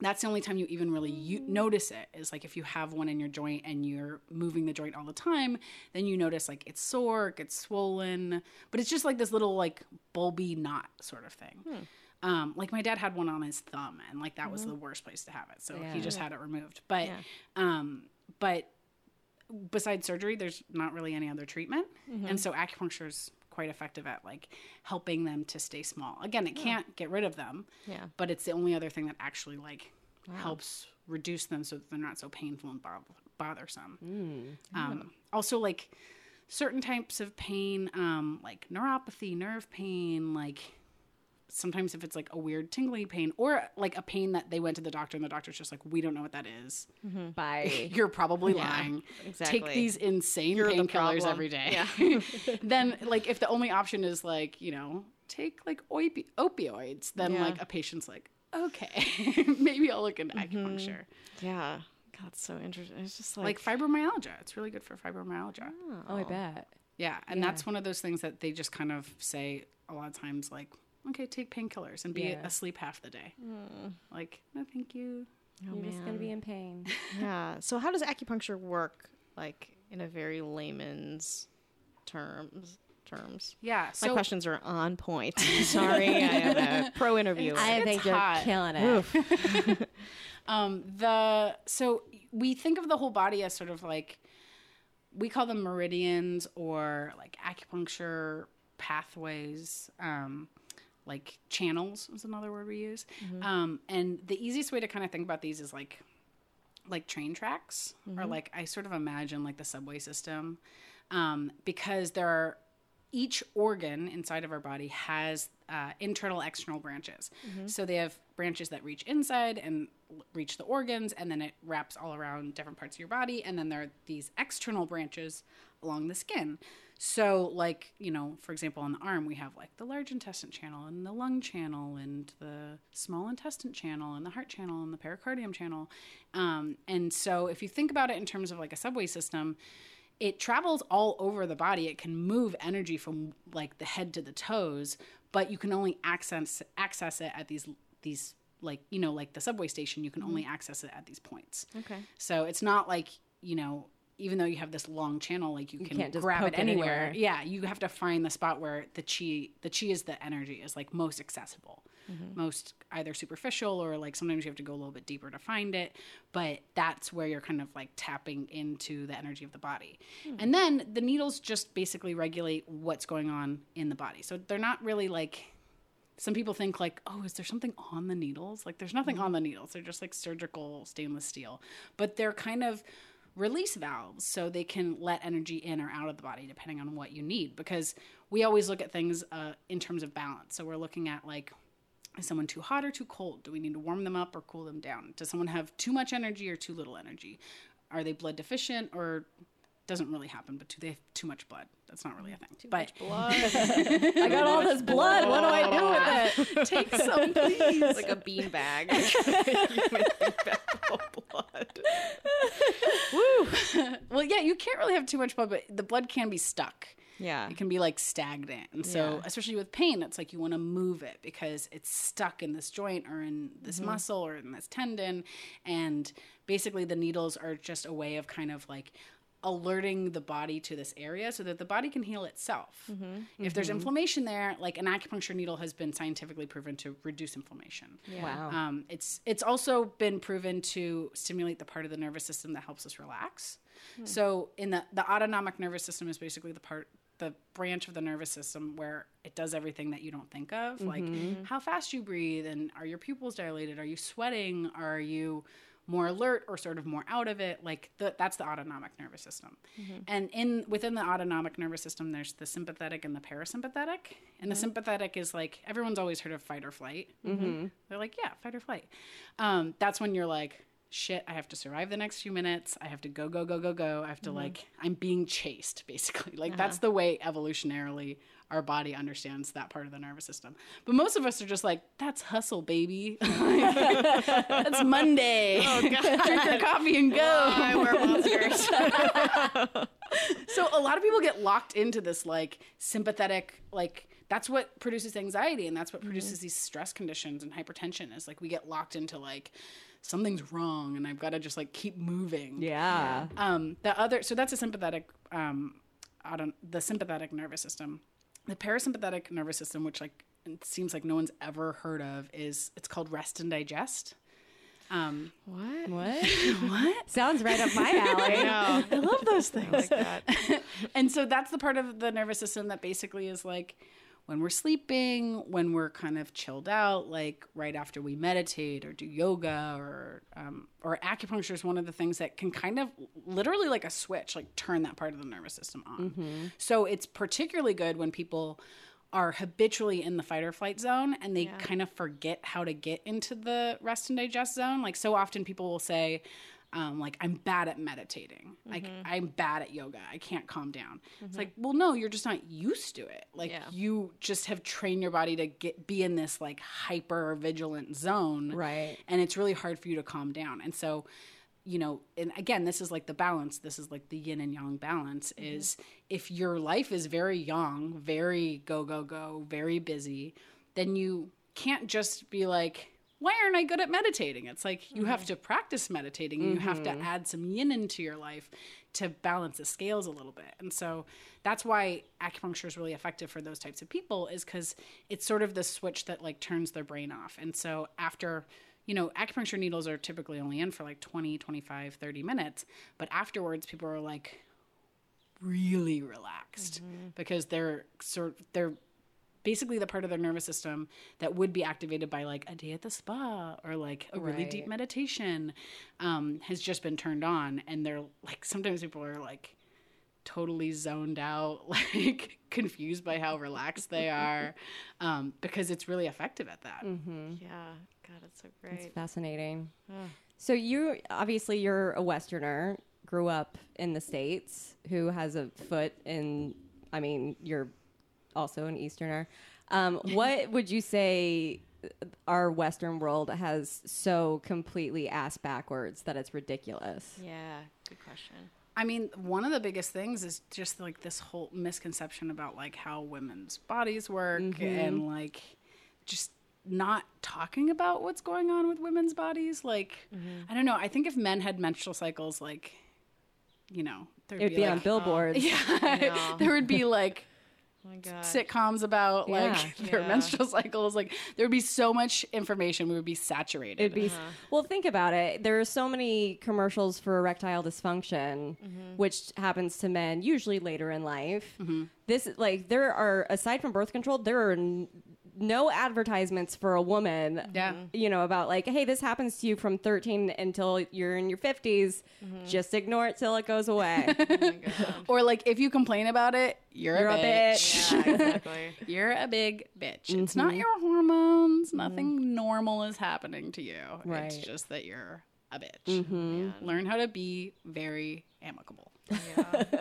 that's the only time you even really u- notice it. Is like if you have one in your joint and you're moving the joint all the time, then you notice like it's sore, it gets swollen, but it's just like this little like bulby knot sort of thing. Um, like my dad had one on his thumb, and like that was the worst place to have it, so he just had it removed. But Yeah. um, but besides surgery, there's not really any other treatment, and so acupuncture is quite effective at like helping them to stay small. Again, it can't get rid of them, Yeah. but it's the only other thing that actually like helps reduce them so that they're not so painful and both- bothersome. Um, also, like certain types of pain, um, like neuropathy, nerve pain, like sometimes if it's like a weird tingling pain or like a pain that they went to the doctor and the doctor's just like, we don't know what that is. Bye. You're probably lying. exactly. Take these insane You're the painkillers problem. every day. Yeah. then, like, if the only option is like, you know, take like opi- opioids, then Yeah. like a patient's like, okay, maybe I'll look into Mm-hmm. acupuncture. Yeah. God, it's so interesting. It's just Like like, fibromyalgia, it's really good for fibromyalgia. Oh, I bet. Yeah, and Yeah. that's one of those things that they just kind of say a lot of times, like, okay, take painkillers and be Yeah. asleep half the day. Like, no, thank you. oh, You're just gonna be in pain. Yeah. So how does acupuncture work like in a very layman's terms terms? Yeah, My questions are on point. Sorry, I am a pro interviewer. I think you're hot. killing it. um, the so we think of the whole body as sort of like we call them meridians or like acupuncture pathways. Um, like channels is another word we use. Um, and the easiest way to kind of think about these is like like train tracks or like I sort of imagine like the subway system. Um, because there are each organ inside of our body has uh, internal external branches. So they have branches that reach inside and reach the organs and then it wraps all around different parts of your body and then there are these external branches along the skin so like you know for example on the arm we have like the large intestine channel and the lung channel and the small intestine channel and the heart channel and the pericardium channel um, and so if you think about it in terms of like a subway system it travels all over the body. It can move energy from like the head to the toes, but you can only access access it at these these like you know like the subway station. You can only access it at these points. okay. So it's not like you know even though you have this long channel, like you can grab it it anywhere. anywhere. Yeah, you have to find the spot where the chi, the chi is the energy is like most accessible, mm-hmm. most either superficial or like sometimes you have to go a little bit deeper to find it. But that's where you're kind of like tapping into the energy of the body, hmm. and then the needles just basically regulate what's going on in the body. So they're not really like some people think like oh is there something on the needles like there's nothing mm-hmm. on the needles they're just like surgical stainless steel but they're kind of release valves so they can let energy in or out of the body depending on what you need because we always look at things uh, in terms of balance. So we're looking at like is someone too hot or too cold? Do we need to warm them up or cool them down? Does someone have too much energy or too little energy? Are they blood deficient or doesn't really happen but do they have too much blood that's not really a thing Too but blood. I got all this blood. What do I do with it? take some please It's like a bean bag. Human bean bag full of blood. Well, yeah, you can't really have too much blood, but the blood can be stuck. Yeah. It can be like stagnant. And so, Yeah. especially with pain, it's like you want to move it because it's stuck in this joint or in this Mm-hmm. muscle or in this tendon. And basically, the needles are just a way of kind of like alerting the body to this area so that the body can heal itself. Mm-hmm. If there's inflammation there, like an acupuncture needle has been scientifically proven to reduce inflammation. Wow. Um, it's it's also been proven to stimulate the part of the nervous system that helps us relax. So in the the autonomic nervous system is basically the part the branch of the nervous system where it does everything that you don't think of, like how fast you breathe and are your pupils dilated, are you sweating, are you more alert or sort of more out of it like the, that's the autonomic nervous system. Mm-hmm. And in within the autonomic nervous system there's the sympathetic and the parasympathetic. And the mm-hmm. sympathetic is like everyone's always heard of fight or flight. Mm-hmm. They're like yeah fight or flight. Um, that's when you're like shit i have to survive the next few minutes. I have to go go go go go. I have to like i'm being chased basically. Like uh-huh. that's the way evolutionarily our body understands that part of the nervous system. But most of us are just like that's hustle baby. That's monday. Oh, drink your coffee and go. I wear monsters. so a lot of people get locked into this like sympathetic like that's what produces anxiety and that's what produces these stress conditions and hypertension is like we get locked into like something's wrong and i've got to just like keep moving. Yeah. um the other so that's a sympathetic um I don't, the sympathetic nervous system the parasympathetic nervous system which like it seems like no one's ever heard of is it's called rest and digest um what? What? what Sounds right up my alley. No, i love those things like that. and so that's the part of the nervous system that basically is like when we're sleeping, when we're kind of chilled out, like right after we meditate or do yoga or um, or acupuncture is one of the things that can kind of literally like a switch, like turn that part of the nervous system on. So it's particularly good when people are habitually in the fight or flight zone and they kind of forget how to get into the rest and digest zone. Like so often people will say, um, like I'm bad at meditating. Like mm-hmm. I'm bad at yoga. I can't calm down. It's mm-hmm. like, well, no, you're just not used to it. Like Yeah. you just have trained your body to get be in this like hyper vigilant zone, Right. And it's really hard for you to calm down. And so, you know, and again, this is like the balance. This is like the yin and yang balance. Mm-hmm. Is if your life is very yang, very go go go, very busy, then you can't just be like why aren't I good at meditating? It's like you have mm-hmm. to practice meditating and you have to mm-hmm. add some yin into your life to balance the scales a little bit. And so that's why acupuncture is really effective for those types of people is cuz it's sort of the switch that like turns their brain off. And so after you know, acupuncture needles are typically only in for like 20, 25, 30 minutes, but afterwards people are like really relaxed mm-hmm. because they're sort they're basically the part of their nervous system that would be activated by like a day at the spa or like a really deep meditation um, has just been turned on and they're like sometimes people are like totally zoned out like confused by how relaxed they are um, because it's really effective at that Yeah. God, it's so great It's great. fascinating. So you obviously you're a Westerner, grew up in the states, who has a foot in. I mean, you're also an Easterner. Um, what would you say our Western world has so completely ass backwards that it's ridiculous? Yeah. Good question. I mean, one of the biggest things is just like this whole misconception about like how women's bodies work and like just not talking about what's going on with women's bodies. Like, I don't know. I think if men had menstrual cycles like you know, there'd It'd be, on like, billboards. yeah, there would be like Oh my god. sitcoms about like their Yeah. menstrual cycles. Like there would be so much information. We would be saturated. It'd be uh-huh. well. Think about it. There are so many commercials for erectile dysfunction, mm-hmm. which happens to men usually later in life. Mm-hmm. This like there are aside from birth control, there are n- no advertisements for a woman. Yeah. you know about like, hey, this happens to you from 13 until you're in your 50s. Mm-hmm. Just ignore it till it goes away. Oh my god. or like if you complain about it, you're, You're a a bitch. bitch. Yeah, exactly. You're a big bitch. It's not mm-hmm. your hormones. Mm-hmm. Nothing normal is happening to you. Right. It's just that you're a bitch. Learn how to be very amicable. Yeah.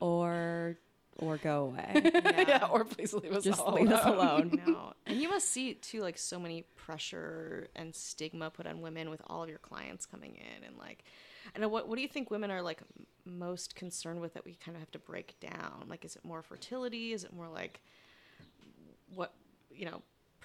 Oh or or go away. yeah. or please leave us Just all leave us alone. alone. No. And you must see too like so many pressure and stigma put on women with all of your clients coming in and like I know what what do you think women are like most concerned with that we kind of have to break down? Like is it more fertility? Is it more like what you know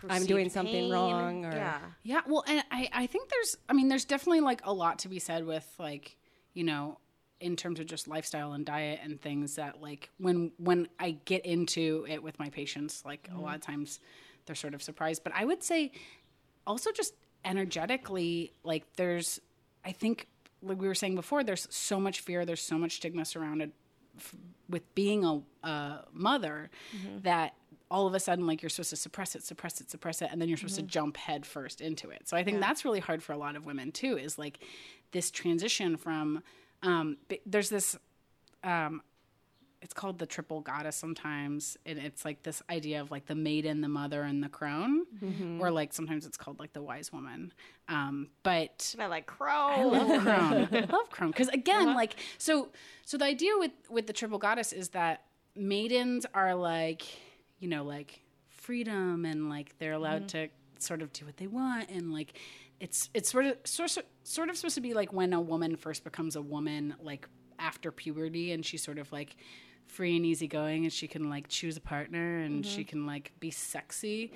I'm doing something pain? wrong or- yeah. Yeah, well, and I, I think there's, I mean, there's definitely like a lot to be said with like, you know, in terms of just lifestyle and diet and things that like when when I get into it with my patients, like a lot of mm-hmm. times they're sort of surprised. But I would say also just energetically, like there's, I think, like we were saying before, there's so much fear, there's so much stigma surrounded f- with being a, a mother mm-hmm. that all of a sudden like you're supposed to suppress it suppress it suppress it and then you're supposed to mm-hmm. jump head first into it. So i think that's really hard for a lot of women too is like this transition from um, there's this um, it's called the triple goddess sometimes and it's like this idea of like the maiden the mother and the crone or like sometimes it's called like the wise woman um, but I like crone. I love Crone. I love Crone because again, like so. So the idea with with the triple goddess is that maidens are like, you know, like freedom and like they're allowed to sort of do what they want and like it's it's sort of sort of, sort of supposed to be like when a woman first becomes a woman, like after puberty, and she's sort of like free and easygoing and she can like choose a partner and she can like be sexy.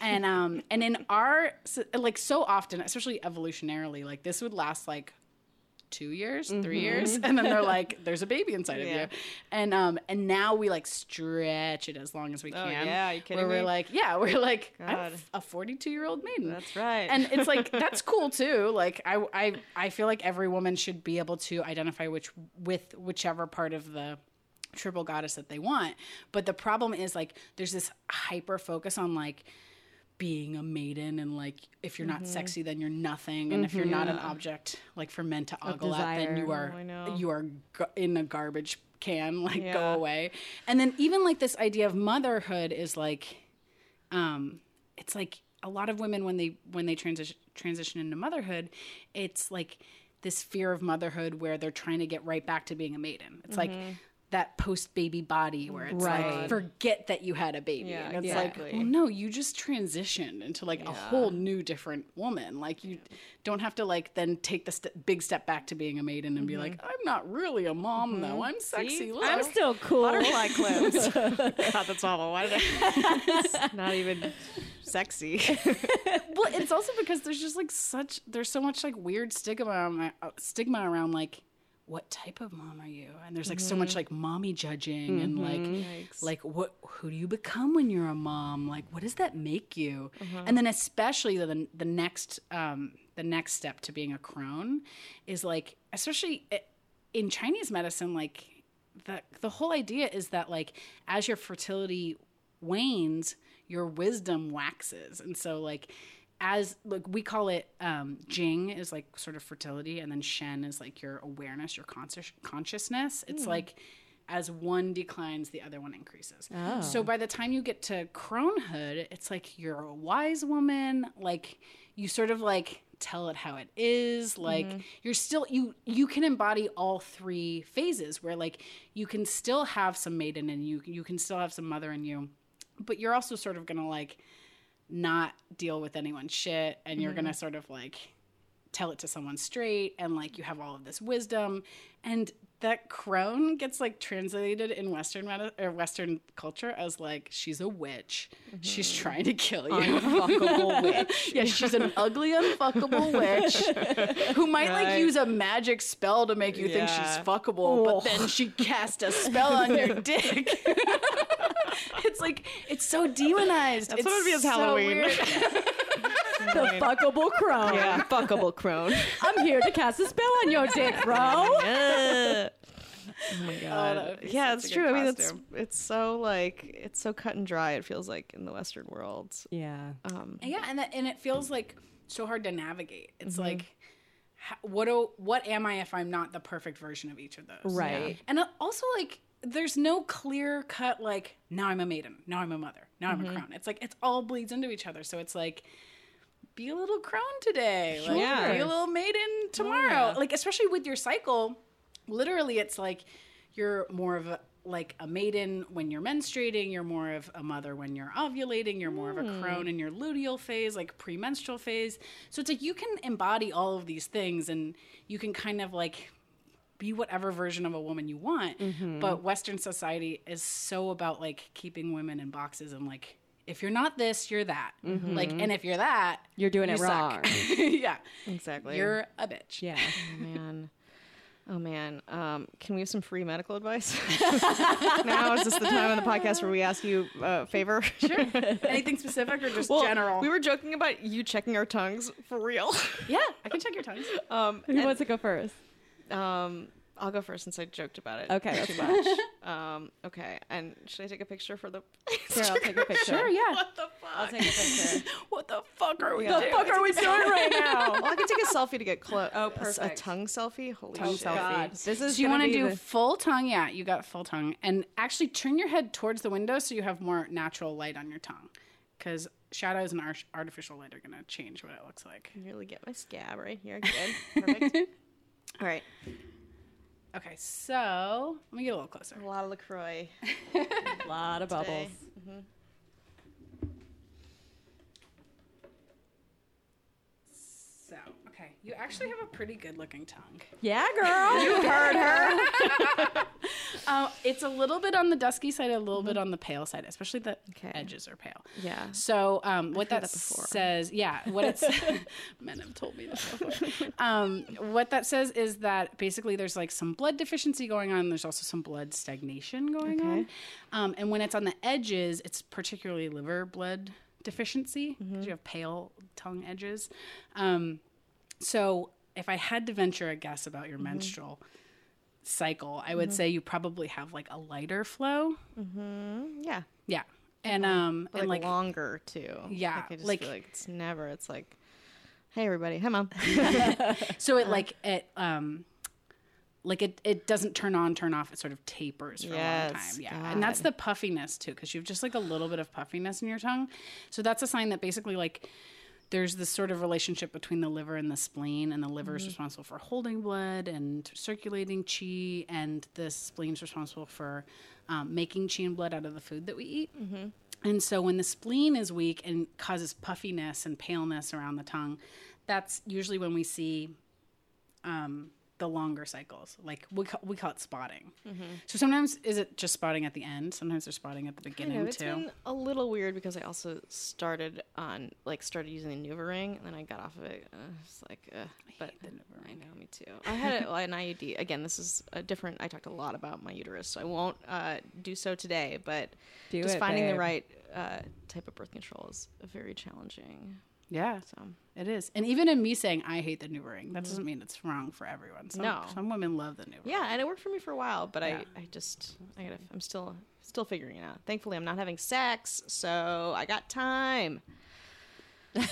And um and in our like so often especially evolutionarily like this would last like two years three years and then they're like there's a baby inside of you. And um and now we like stretch it as long as we Oh, can. yeah, you kidding where we're like yeah we're like i'm God. a 42 year old maiden. That's right. and it's like that's cool too. Like I, I i feel like every woman should be able to identify which with whichever part of the triple goddess that they want. But the problem is like there's this hyper focus on like being a maiden and like if you're not sexy then you're nothing. And if you're not an object like for men to ogle at then you are you are in a garbage can like go away. And then even like this idea of motherhood is like um it's like a lot of women when they when they transition transition into motherhood it's like this fear of motherhood where they're trying to get right back to being a maiden. It's like that post baby body where it's like forget that you had a baby Yeah, and it's exactly. like well no you just transitioned into like a whole new different woman like you don't have to like then take the st- big step back to being a maiden and be like i'm not really a mom though i'm sexy look. I'm still cool. butterfly clips. God, that's awful. Why did I? not even sexy. well, it's also because there's just like such there's so much like weird stigma around, uh, stigma around like what type of mom are you? And there's like so much mm-hmm. like mommy judging and mm-hmm. like Yikes. like what who do you become when you're a mom? Like what does that make you? Uh-huh. And then especially the the next um the next step to being a crone is like especially eh, in Chinese medicine like the the whole idea is that like as your fertility wanes, your wisdom waxes. And so like as like we call it um jing is like sort of fertility and then shen is like your awareness, your conscious consciousness. It's like as one declines, the other one increases. So by the time you get to cronehood, it's like you're a wise woman, like you sort of like tell it how it is. Like you're still you you can embody all three phases where like you can still have some maiden in you you can still have some mother in you but you're also sort of gonna like not deal with anyone's shit and you're gonna mm-hmm. sort of like tell it to someone straight and like you have all of this wisdom. And that crone gets like translated in western medi- or western culture as like she's a witch. She's mm-hmm. trying to kill you. Unfuckable witch. yeah she's an ugly unfuckable witch who might like use a magic spell to make you think she's Yeah. fuckable but then oh. she cast a spell on your dick it's like it's so demonized That's it's what it is so Halloween. weird. the fuckable crone. Yeah, fuckable crone. I'm here to cast a spell on your dick, bro. oh my god. that would be yeah, it's a good true. I mean, it's it's so like it's so cut and dry. It feels like in the Western world. Yeah. Um, yeah and that, and it feels like so hard to navigate it's Mm-hmm. like what do, what am i if i'm not the perfect version of each of those Right. and uh, also like there's no clear cut like now i'm a maiden now i'm a mother now i'm a Mm-hmm. crone. It's like it's all bleeds into each other. So it's like be a little crone today. Like be a little maiden tomorrow. Yeah. like especially with your cycle literally it's like you're more of a like a maiden when you're menstruating. You're more of a mother when you're ovulating. You're more of a crone in your luteal phase like premenstrual phase. So it's like you can embody all of these things and you can kind of like be whatever version of a woman you want but western society is so about like keeping women in boxes and like if you're not this you're that like and if you're that You're doing you it suck. wrong. yeah exactly. you're a bitch Yeah. Oh, man. Oh man. Um, can we have some free medical advice? now is this the time of the podcast where we ask you a favor? Sure. anything specific or just Well, general we were joking about you checking our tongues for real. yeah i can check your tongues Um, Who wants to go first? Um, I'll go first since I joked about it. Okay, too much. um, okay, and should I take a picture for the? Here, I'll take a picture. sure yeah What the fuck? I'll take a picture. what the fuck are we Yeah. doing? The fuck are we doing right now? Well, I can take a selfie to get close. Oh, perfect. A, tongue selfie. Holy Tongue shit. selfie. God, this is. So you want to do the- full tongue? Yeah, you got full tongue, and actually turn your head towards the window so you have more natural light on your tongue, because shadows and ar- artificial light are gonna change what it looks like. Really get my scab right here. Good. Perfect. All right. Okay, so let me get a little closer. A lot of Lacroix. a lot of bubbles. today. So, okay, you actually have a pretty good looking tongue. Yeah, girl. you heard her. Uh, it's a little bit on the dusky side, a little bit on the pale side, especially the Okay. edges are pale. Yeah. So um, what that, that says, yeah, what it's men have told me this before. Um, what that says is that basically there's like some blood deficiency going on. There's also some blood stagnation going Okay. on, um, and when it's on the edges, it's particularly liver blood deficiency. 'cause You have pale tongue edges. Um, so if I had to venture a guess about your menstrual cycle, I would say you probably have like a lighter flow. Yeah. Yeah. And um But and like, like longer too. Yeah, Like I just like- feel like it's never. It's like, hey everybody, hi mom. So it like it um like it it doesn't turn on turn off it sort of tapers for a long time yeah and that's the puffiness too because you have just like a little bit of puffiness in your tongue so that's a sign that basically like there's this sort of relationship between the liver and the spleen and the liver is responsible for holding blood and circulating chi and the spleen's responsible for um, making chi and blood out of the food that we eat. And so when the spleen is weak and causes puffiness and paleness around the tongue that's usually when we see um, the longer cycles. Like we call, we call it spotting. So sometimes is it just spotting at the end? Sometimes they're spotting at the Kind beginning of. It's too. been a little weird because I also started on like started using the NuvaRing and then I got off of it. Uh, it's like, uh, but I know me too. I had a, an IUD. Again, this is a different. I talked a lot about my uterus, so I won't uh, do so today. But Do just it, finding the right uh, type of birth control is very challenging. Yeah, So it is. And even in me saying I hate the NuvaRing, that doesn't mm-hmm. mean it's wrong for everyone. Some, No. some women love the NuvaRing. yeah, and it worked for me for a while, but Yeah. I, I just, I gotta, I'm still, still figuring it out. Thankfully, I'm not having sex, so I got time.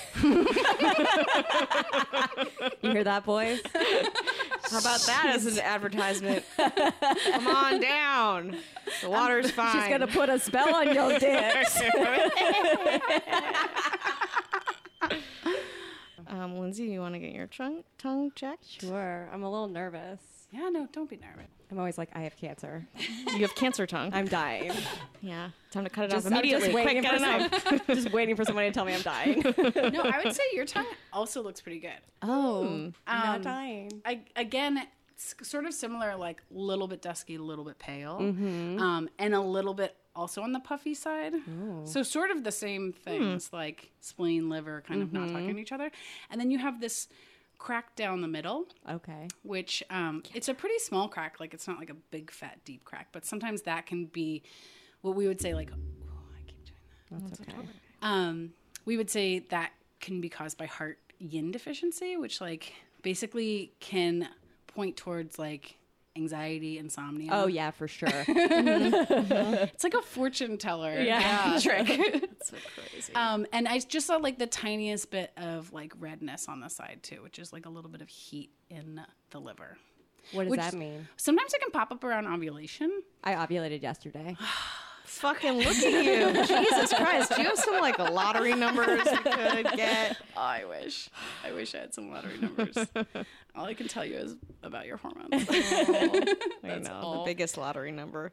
You hear that, boys? How about that as an advertisement? Come on down. The water's fine. She's gonna put a spell on your dick. Um, Lindsay, you want to get your tongue tongue checked? Sure. I'm a little nervous. Yeah, no, don't be nervous. I'm always like, I have cancer. You have cancer tongue. I'm dying. yeah. Time to cut it Just, off I'm immediately. just waiting, Quick, for get enough. some- just waiting for someone to tell me I'm dying. no, I would say your tongue also looks pretty good. oh, not Um, dying. I, again, it's sort of similar, like a little bit dusky, a little bit pale, Mm-hmm. um, and a little bit also on the puffy side. So sort of the same things, like spleen, liver, kind of not talking to each other. And then you have this crack down the middle, Okay. which um, it's a pretty small crack. Like it's not like a big fat deep crack, but sometimes that can be what we would say like. Oh, I keep doing that. That's okay. Um, we would say that can be caused by heart yin deficiency, which like basically can point towards like anxiety, insomnia. Oh yeah, for sure. it's like a fortune teller. Yeah. trick. That's so crazy. um, and I just saw like the tiniest bit of like redness on the side too, which is like a little bit of heat in the liver. what does Which- that mean? Sometimes it can pop up around ovulation. I ovulated yesterday. Fucking look at you. Jesus Christ. Do you have some like lottery numbers you could get? I wish. I wish I had some lottery numbers. all I can tell you is about your hormones. I That's know, all. the biggest lottery number.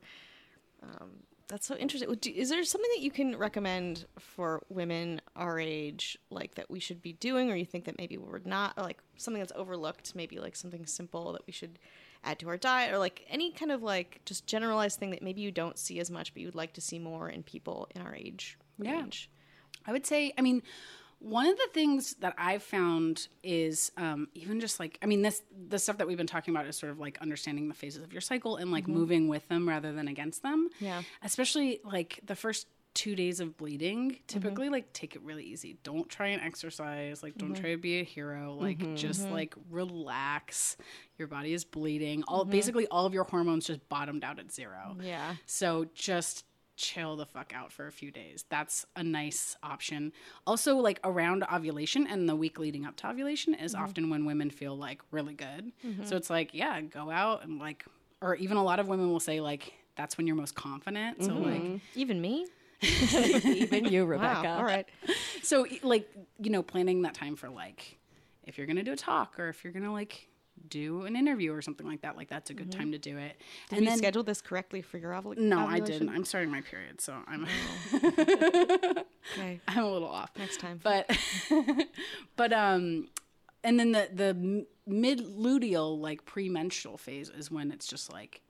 Um, that's so interesting. Is there something that you can recommend for women our age, like that we should be doing, or you think that maybe we're not, like something that's overlooked, maybe like something simple that we should add to our diet, or like any kind of like just generalized thing that maybe you don't see as much, but you'd like to see more in people in our age Yeah. range? I would say, I mean, one of the things that I've found is um, even just like, I mean, this the stuff that we've been talking about is sort of like understanding the phases of your cycle and like moving with them rather than against them. Yeah. Especially like the first two days of bleeding, mm-hmm. typically like take it really easy. Don't try and exercise. Like, don't mm-hmm. try to be a hero. Like, mm-hmm. just like relax. Your body is bleeding. All basically all of your hormones just bottomed out at zero. Yeah. So just chill the fuck out for a few days. That's a nice option. Also, like around ovulation and the week leading up to ovulation is often when women feel like really good. So it's like, yeah, go out and like, or even a lot of women will say like, that's when you're most confident. So like, Even me? Even you, Rebecca. Wow. All right. so like, you know, planning that time for like, if you're gonna do a talk or if you're gonna like do an interview or something like that, like that's a good time to do it. Did and you then schedule this correctly for your ovulation? no, I didn't. I'm starting my period, so I'm Okay. I'm a little off. Next time. but but um and then the the mid luteal like premenstrual phase is when it's just like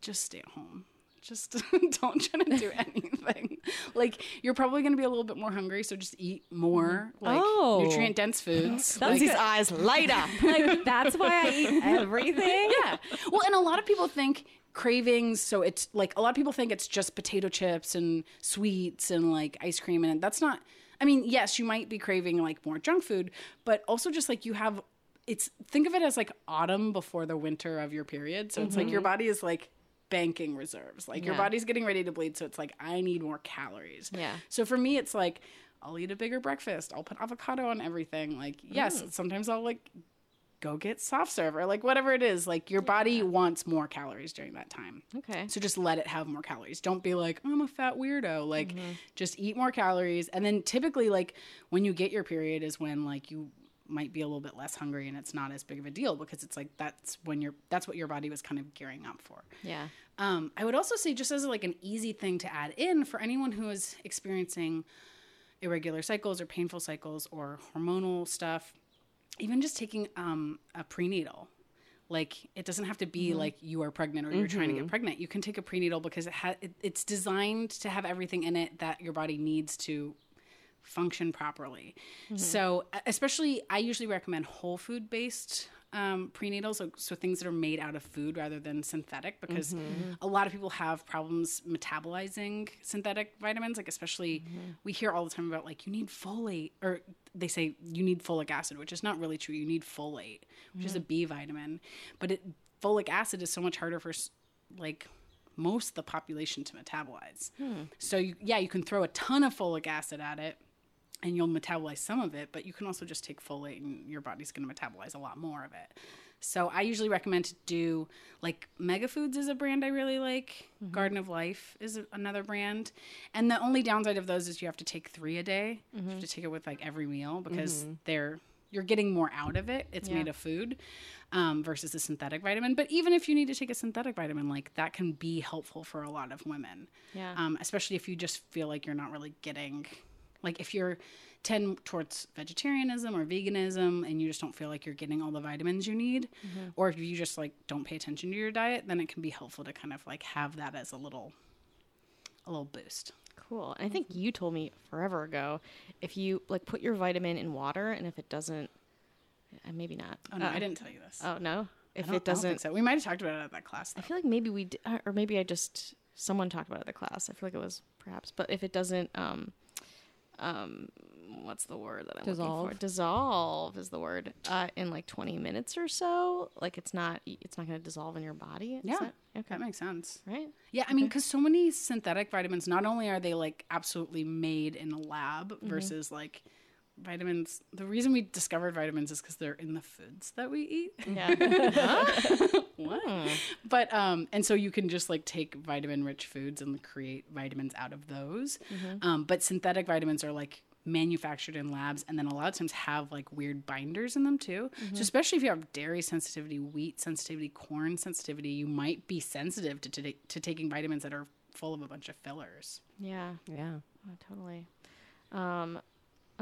just stay at home just don't try to do anything like you're probably going to be a little bit more hungry so just eat more mm-hmm. like Oh. nutrient dense foods That's Like- These eyes light up. like that's why I eat everything. yeah well and a lot of people think cravings so it's like a lot of people think it's just potato chips and sweets and like ice cream and that's not i mean yes you might be craving like more junk food but also just like you have it's think of it as like autumn before the winter of your period so it's like your mm-hmm. body is like banking reserves like your body's getting ready to bleed so it's like i need more calories Yeah. so for me it's like i'll eat a bigger breakfast i'll put avocado on everything like yes mm. sometimes i'll like go get soft serve or like whatever it is. Like your body wants more calories during that time. Okay. So just let it have more calories. Don't be like, I'm a fat weirdo. Like mm-hmm. just eat more calories. And then typically like when you get your period is when like you might be a little bit less hungry and it's not as big of a deal because it's like that's when you're that's what your body was kind of gearing up for. Yeah. Um, I would also say, just as like an easy thing to add in for anyone who is experiencing irregular cycles or painful cycles or hormonal stuff, even just taking um, a prenatal. Like it doesn't have to be like you are pregnant or you're trying to get pregnant. You can take a prenatal because it ha- it, it's designed to have everything in it that your body needs to function properly. Mm-hmm. So, e- especially, I usually recommend whole food based um, prenatals, so, so things that are made out of food rather than synthetic, because mm-hmm. a lot of people have problems metabolizing synthetic vitamins. Like, especially, mm-hmm. we hear all the time about like you need folate, or they say you need folic acid, which is not really true. You need folate, which is a B vitamin, but it, folic acid is so much harder for like most of the population to metabolize. Hmm. So you, yeah, you can throw a ton of folic acid at it and you'll metabolize some of it, but you can also just take folate and your body's going to metabolize a lot more of it. So I usually recommend to do like Mega Foods is a brand I really like. Garden of Life is another brand. And the only downside of those is you have to take 3 a day. You have to take it with like every meal because they're you're getting more out of it. It's Yeah. made of food um, versus a synthetic vitamin. But even if you need to take a synthetic vitamin, like that can be helpful for a lot of women. Yeah. Um, especially if you just feel like you're not really getting, like if you're tend towards vegetarianism or veganism and you just don't feel like you're getting all the vitamins you need, or if you just like don't pay attention to your diet, then it can be helpful to kind of like have that as a little, a little boost. Cool. And I think you told me forever ago if you like put your vitamin in water and if it doesn't, uh, maybe not. Oh no, Uh, I didn't tell you this. Oh no. If it I don't think doesn't, so. We might have talked about it at that class. I feel like maybe we, d- uh, or maybe I just someone talked about it at the class. I feel like it was perhaps, but if it doesn't, um, um, what's the word that I'm looking Dissolve. for? Dissolve is the word. Uh, in like 20 minutes or so, like it's not, it's not going to dissolve in your body. Is Yeah, that- okay. That makes sense. right. Yeah, I mean, because so many synthetic vitamins, not only are they like absolutely made in a lab versus like vitamins. The reason we discovered vitamins is because they're in the foods that we eat. Yeah. what? But um, and so you can just like take vitamin rich foods and create vitamins out of those. Um, but synthetic vitamins are like manufactured in labs and then a lot of times have like weird binders in them too. So especially if you have dairy sensitivity, wheat sensitivity, corn sensitivity, you might be sensitive to to, to taking vitamins that are full of a bunch of fillers. yeah. Yeah. Oh, totally. Um,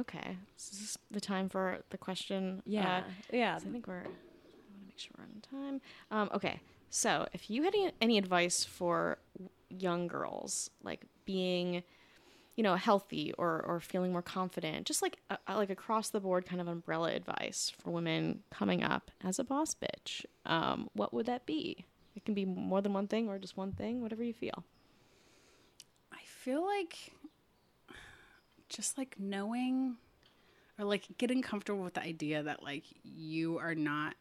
okay. This is the time for the question. Yeah. Uh, yeah. I think we're. I want to make sure we're on time. Um, okay, so if you had any, any advice for young girls, like being, you know, healthy or or feeling more confident, just like a, a- like across the board kind of umbrella advice for women coming up as a boss bitch, um, what would that be? It can be more than one thing or just one thing, whatever you feel. I feel like just like knowing or like getting comfortable with the idea that like you are not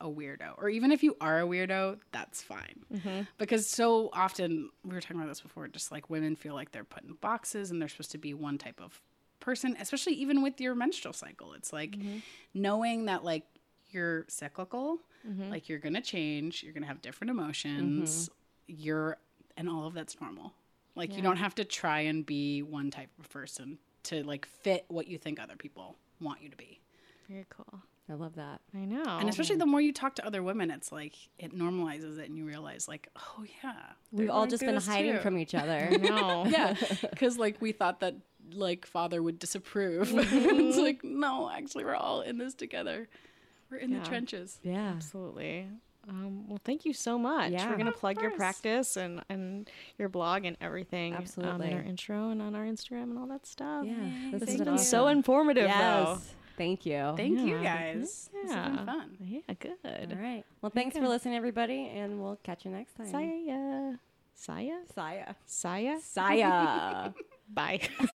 a weirdo or even if you are a weirdo that's fine. Mm-hmm. Because so often we were talking about this before just like women feel like they're put in boxes and they're supposed to be one type of person especially even with your menstrual cycle. It's like mm-hmm. knowing that like you're cyclical mm-hmm. like you're gonna change you're gonna have different emotions you're and all of that's normal like you don't have to try and be one type of person to like fit what you think other people want you to be Very cool. I love that. I know. and especially the more you talk to other women it's like it normalizes it and you realize like oh yeah We've all just been hiding too. from each other. no. yeah because like we thought that like father would disapprove mm-hmm. it's like no actually we're all in this together we're in Yeah. the trenches yeah. Absolutely. Um, well, thank you so much. Yeah. We're gonna plug your practice and and your blog and everything. Um, Absolutely. in our intro and on our Instagram and all that stuff. Yeah. This has has been so informative, Yes. Thank you. thank you Yeah. guys this has Yeah. been fun. Yeah, good. All right. Well, thanks for listening, everybody, and we'll catch you next time. Saya. Saya. Saya. Saya. Saya. Bye.